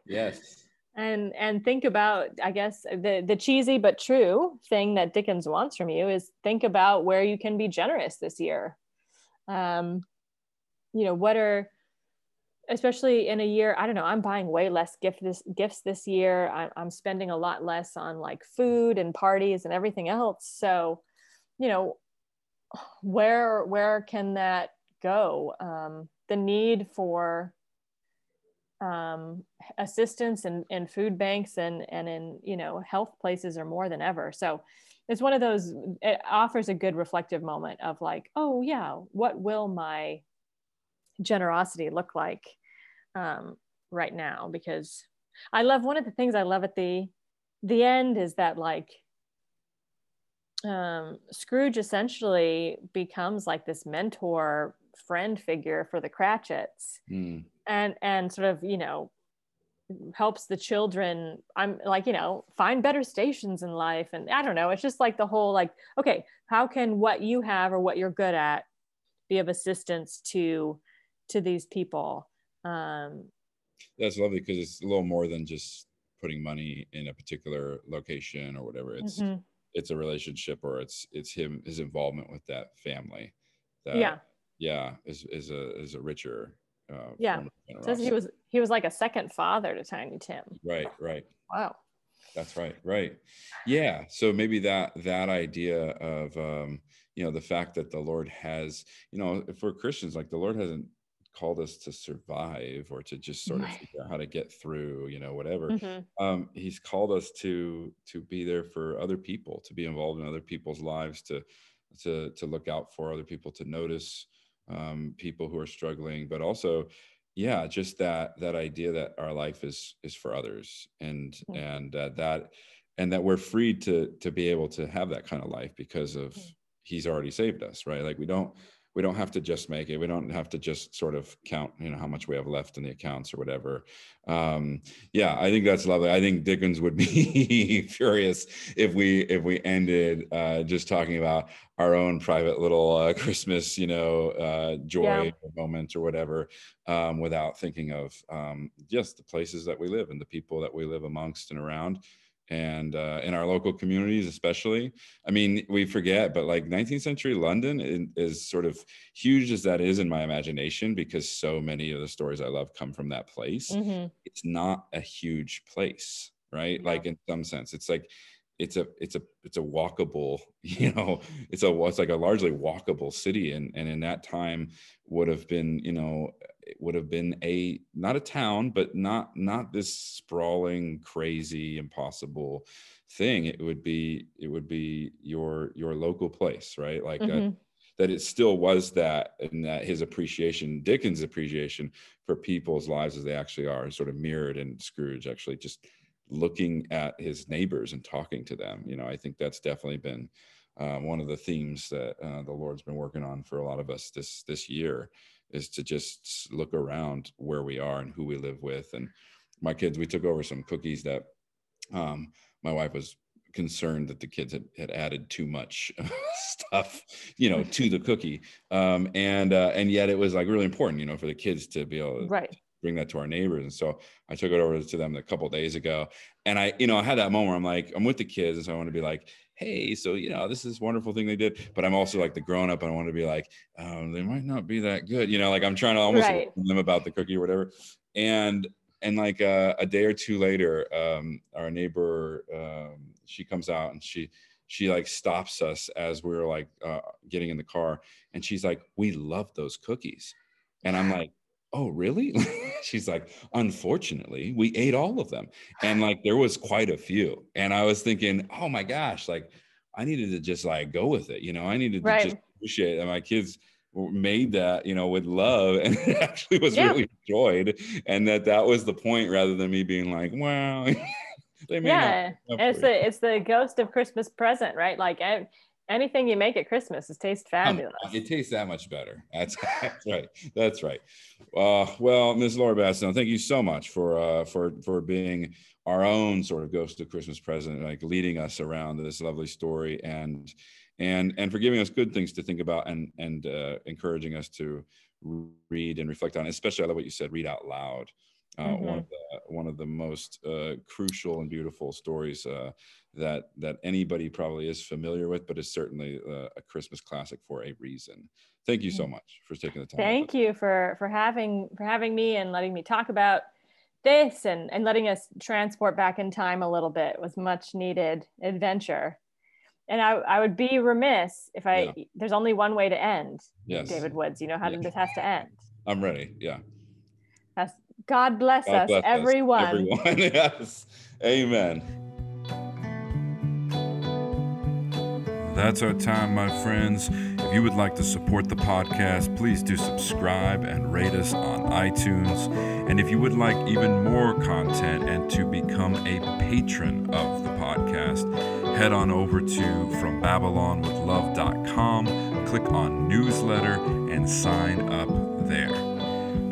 Yes and and think about i guess the the cheesy but true thing that dickens wants from you is think about where you can be generous this year. Um you know what are especially in a year i don't know i'm buying way less gift this gifts this year. I'm, I'm spending a lot less on like food and parties and everything else. So you know where where can that go? Um the need for um, assistance and in food banks and and in you know health places are more than ever. So it's one of those it offers a good reflective moment of like oh yeah what will my generosity look like um, right now? Because i love one of the things i love at the the end is that like um, scrooge essentially becomes like this mentor friend figure for the cratchits. Mm and and sort of you know helps the children i'm like you know find better stations in life. And i don't know it's just like the whole like okay how can what you have or what you're good at be of assistance to to these people? Um that's lovely because it's a little more than just putting money in a particular location or whatever. It's mm-hmm. it's a relationship or it's it's him his involvement with that family that yeah. yeah is is a is a richer uh, yeah, says he was he was like a second father to Tiny Tim. Right, right. Wow. That's right, right. Yeah. So maybe that that idea of um, you know the fact that the Lord has you know for Christians like the Lord hasn't called us to survive or to just sort of figure out how to get through you know whatever mm-hmm. um, he's called us to to be there for other people to be involved in other people's lives to to to look out for other people to notice um, people who are struggling, but also, yeah, just that that idea that our life is is for others, and mm-hmm. and uh, that and that we're free to to be able to have that kind of life because of mm-hmm. He's already saved us, right? Like we don't we don't have to just make it. We don't have to just sort of count you know how much we have left in the accounts or whatever. Um yeah i think that's lovely. I think dickens would [laughs] be furious if we if we ended uh just talking about our own private little uh, christmas you know uh joy yeah. moment or whatever um without thinking of um just the places that we live and the people that we live amongst and around and uh, in our local communities especially. I mean we forget but like 19th century london is sort of huge as that is in my imagination because so many of the stories i love come from that place. Mm-hmm. it's not a huge place right? Like in some sense it's like it's a it's a it's a walkable [laughs] you know it's a it's like a largely walkable city and and in that time would have been you know it would have been a not a town but not not this sprawling crazy impossible thing. It would be it would be your your local place right? Like mm-hmm. that that it still was that and that his appreciation dickens appreciation for people's lives as they actually are sort of mirrored in scrooge actually just looking at his neighbors and talking to them. You know i think that's definitely been uh, one of the themes that uh, the lord's been working on for a lot of us this this year is to just look around where we are and who we live with and my kids we took over some cookies that um, my wife was concerned that the kids had, had added too much [laughs] stuff you know to the cookie um, and uh, and yet it was like really important you know for the kids to be able to right bring that to our neighbors. And so I took it over to them a couple days ago. And I, you know, I had that moment where I'm like, I'm with the kids. And so I want to be like, hey, so, you know, this is wonderful thing they did. But I'm also like the grown up and I want to be like, um, they might not be that good. You know, like I'm trying to almost right. them about the cookie or whatever. And, and like uh, a day or two later, um, our neighbor, um, she comes out and she, she like stops us as we are like uh, getting in the car and she's like we love those cookies and i'm like oh really? [laughs] She's like unfortunately we ate all of them. And like there was quite a few. And i was thinking oh my gosh like i needed to just like go with it you know? I needed to just appreciate that my kids made that you know with love [laughs] and it actually was yeah. really enjoyed and that that was the point rather than me being like wow [laughs] yeah. it's the it's the ghost of christmas present right? Like anything you make at Christmas is tastes fabulous. Um, it tastes that much better. [laughs] That's, that's right. That's right. Uh, well, Ms. Laura Bastione, thank you so much for uh, for for being our own sort of ghost of Christmas present, like leading us around this lovely story and and and for giving us good things to think about and and uh, encouraging us to read and reflect on. Especially, I love what you said. Read out loud. Uh, mm-hmm. One of the one of the most uh, crucial and beautiful stories uh, that that anybody probably is familiar with, but is certainly uh, a Christmas classic for a reason. Thank you so mm. much for taking the time. Thank you for for having for having me and letting me talk about this and and letting us transport back in time a little bit it was much needed adventure. And I, I would be remiss if I yeah. there's only one way to end. Yes. David Woods, you know how this has to end. I'm ready. Yeah. That's God bless God us, bless everyone. Us, everyone. [laughs] yes. Amen. That's our time, my friends. If you would like to support the podcast, please do subscribe and rate us on iTunes. And if you would like even more content and to become a patron of the podcast, head on over to FromBabylonWithLove.com, click on newsletter, and sign up there.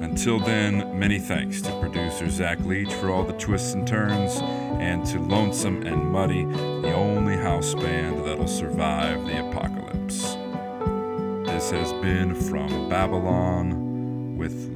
Until then, many thanks to producer Zach Leach for all the twists and turns, and to Lonesome and Muddy, the only house band that'll survive the apocalypse. This has been From Babylon with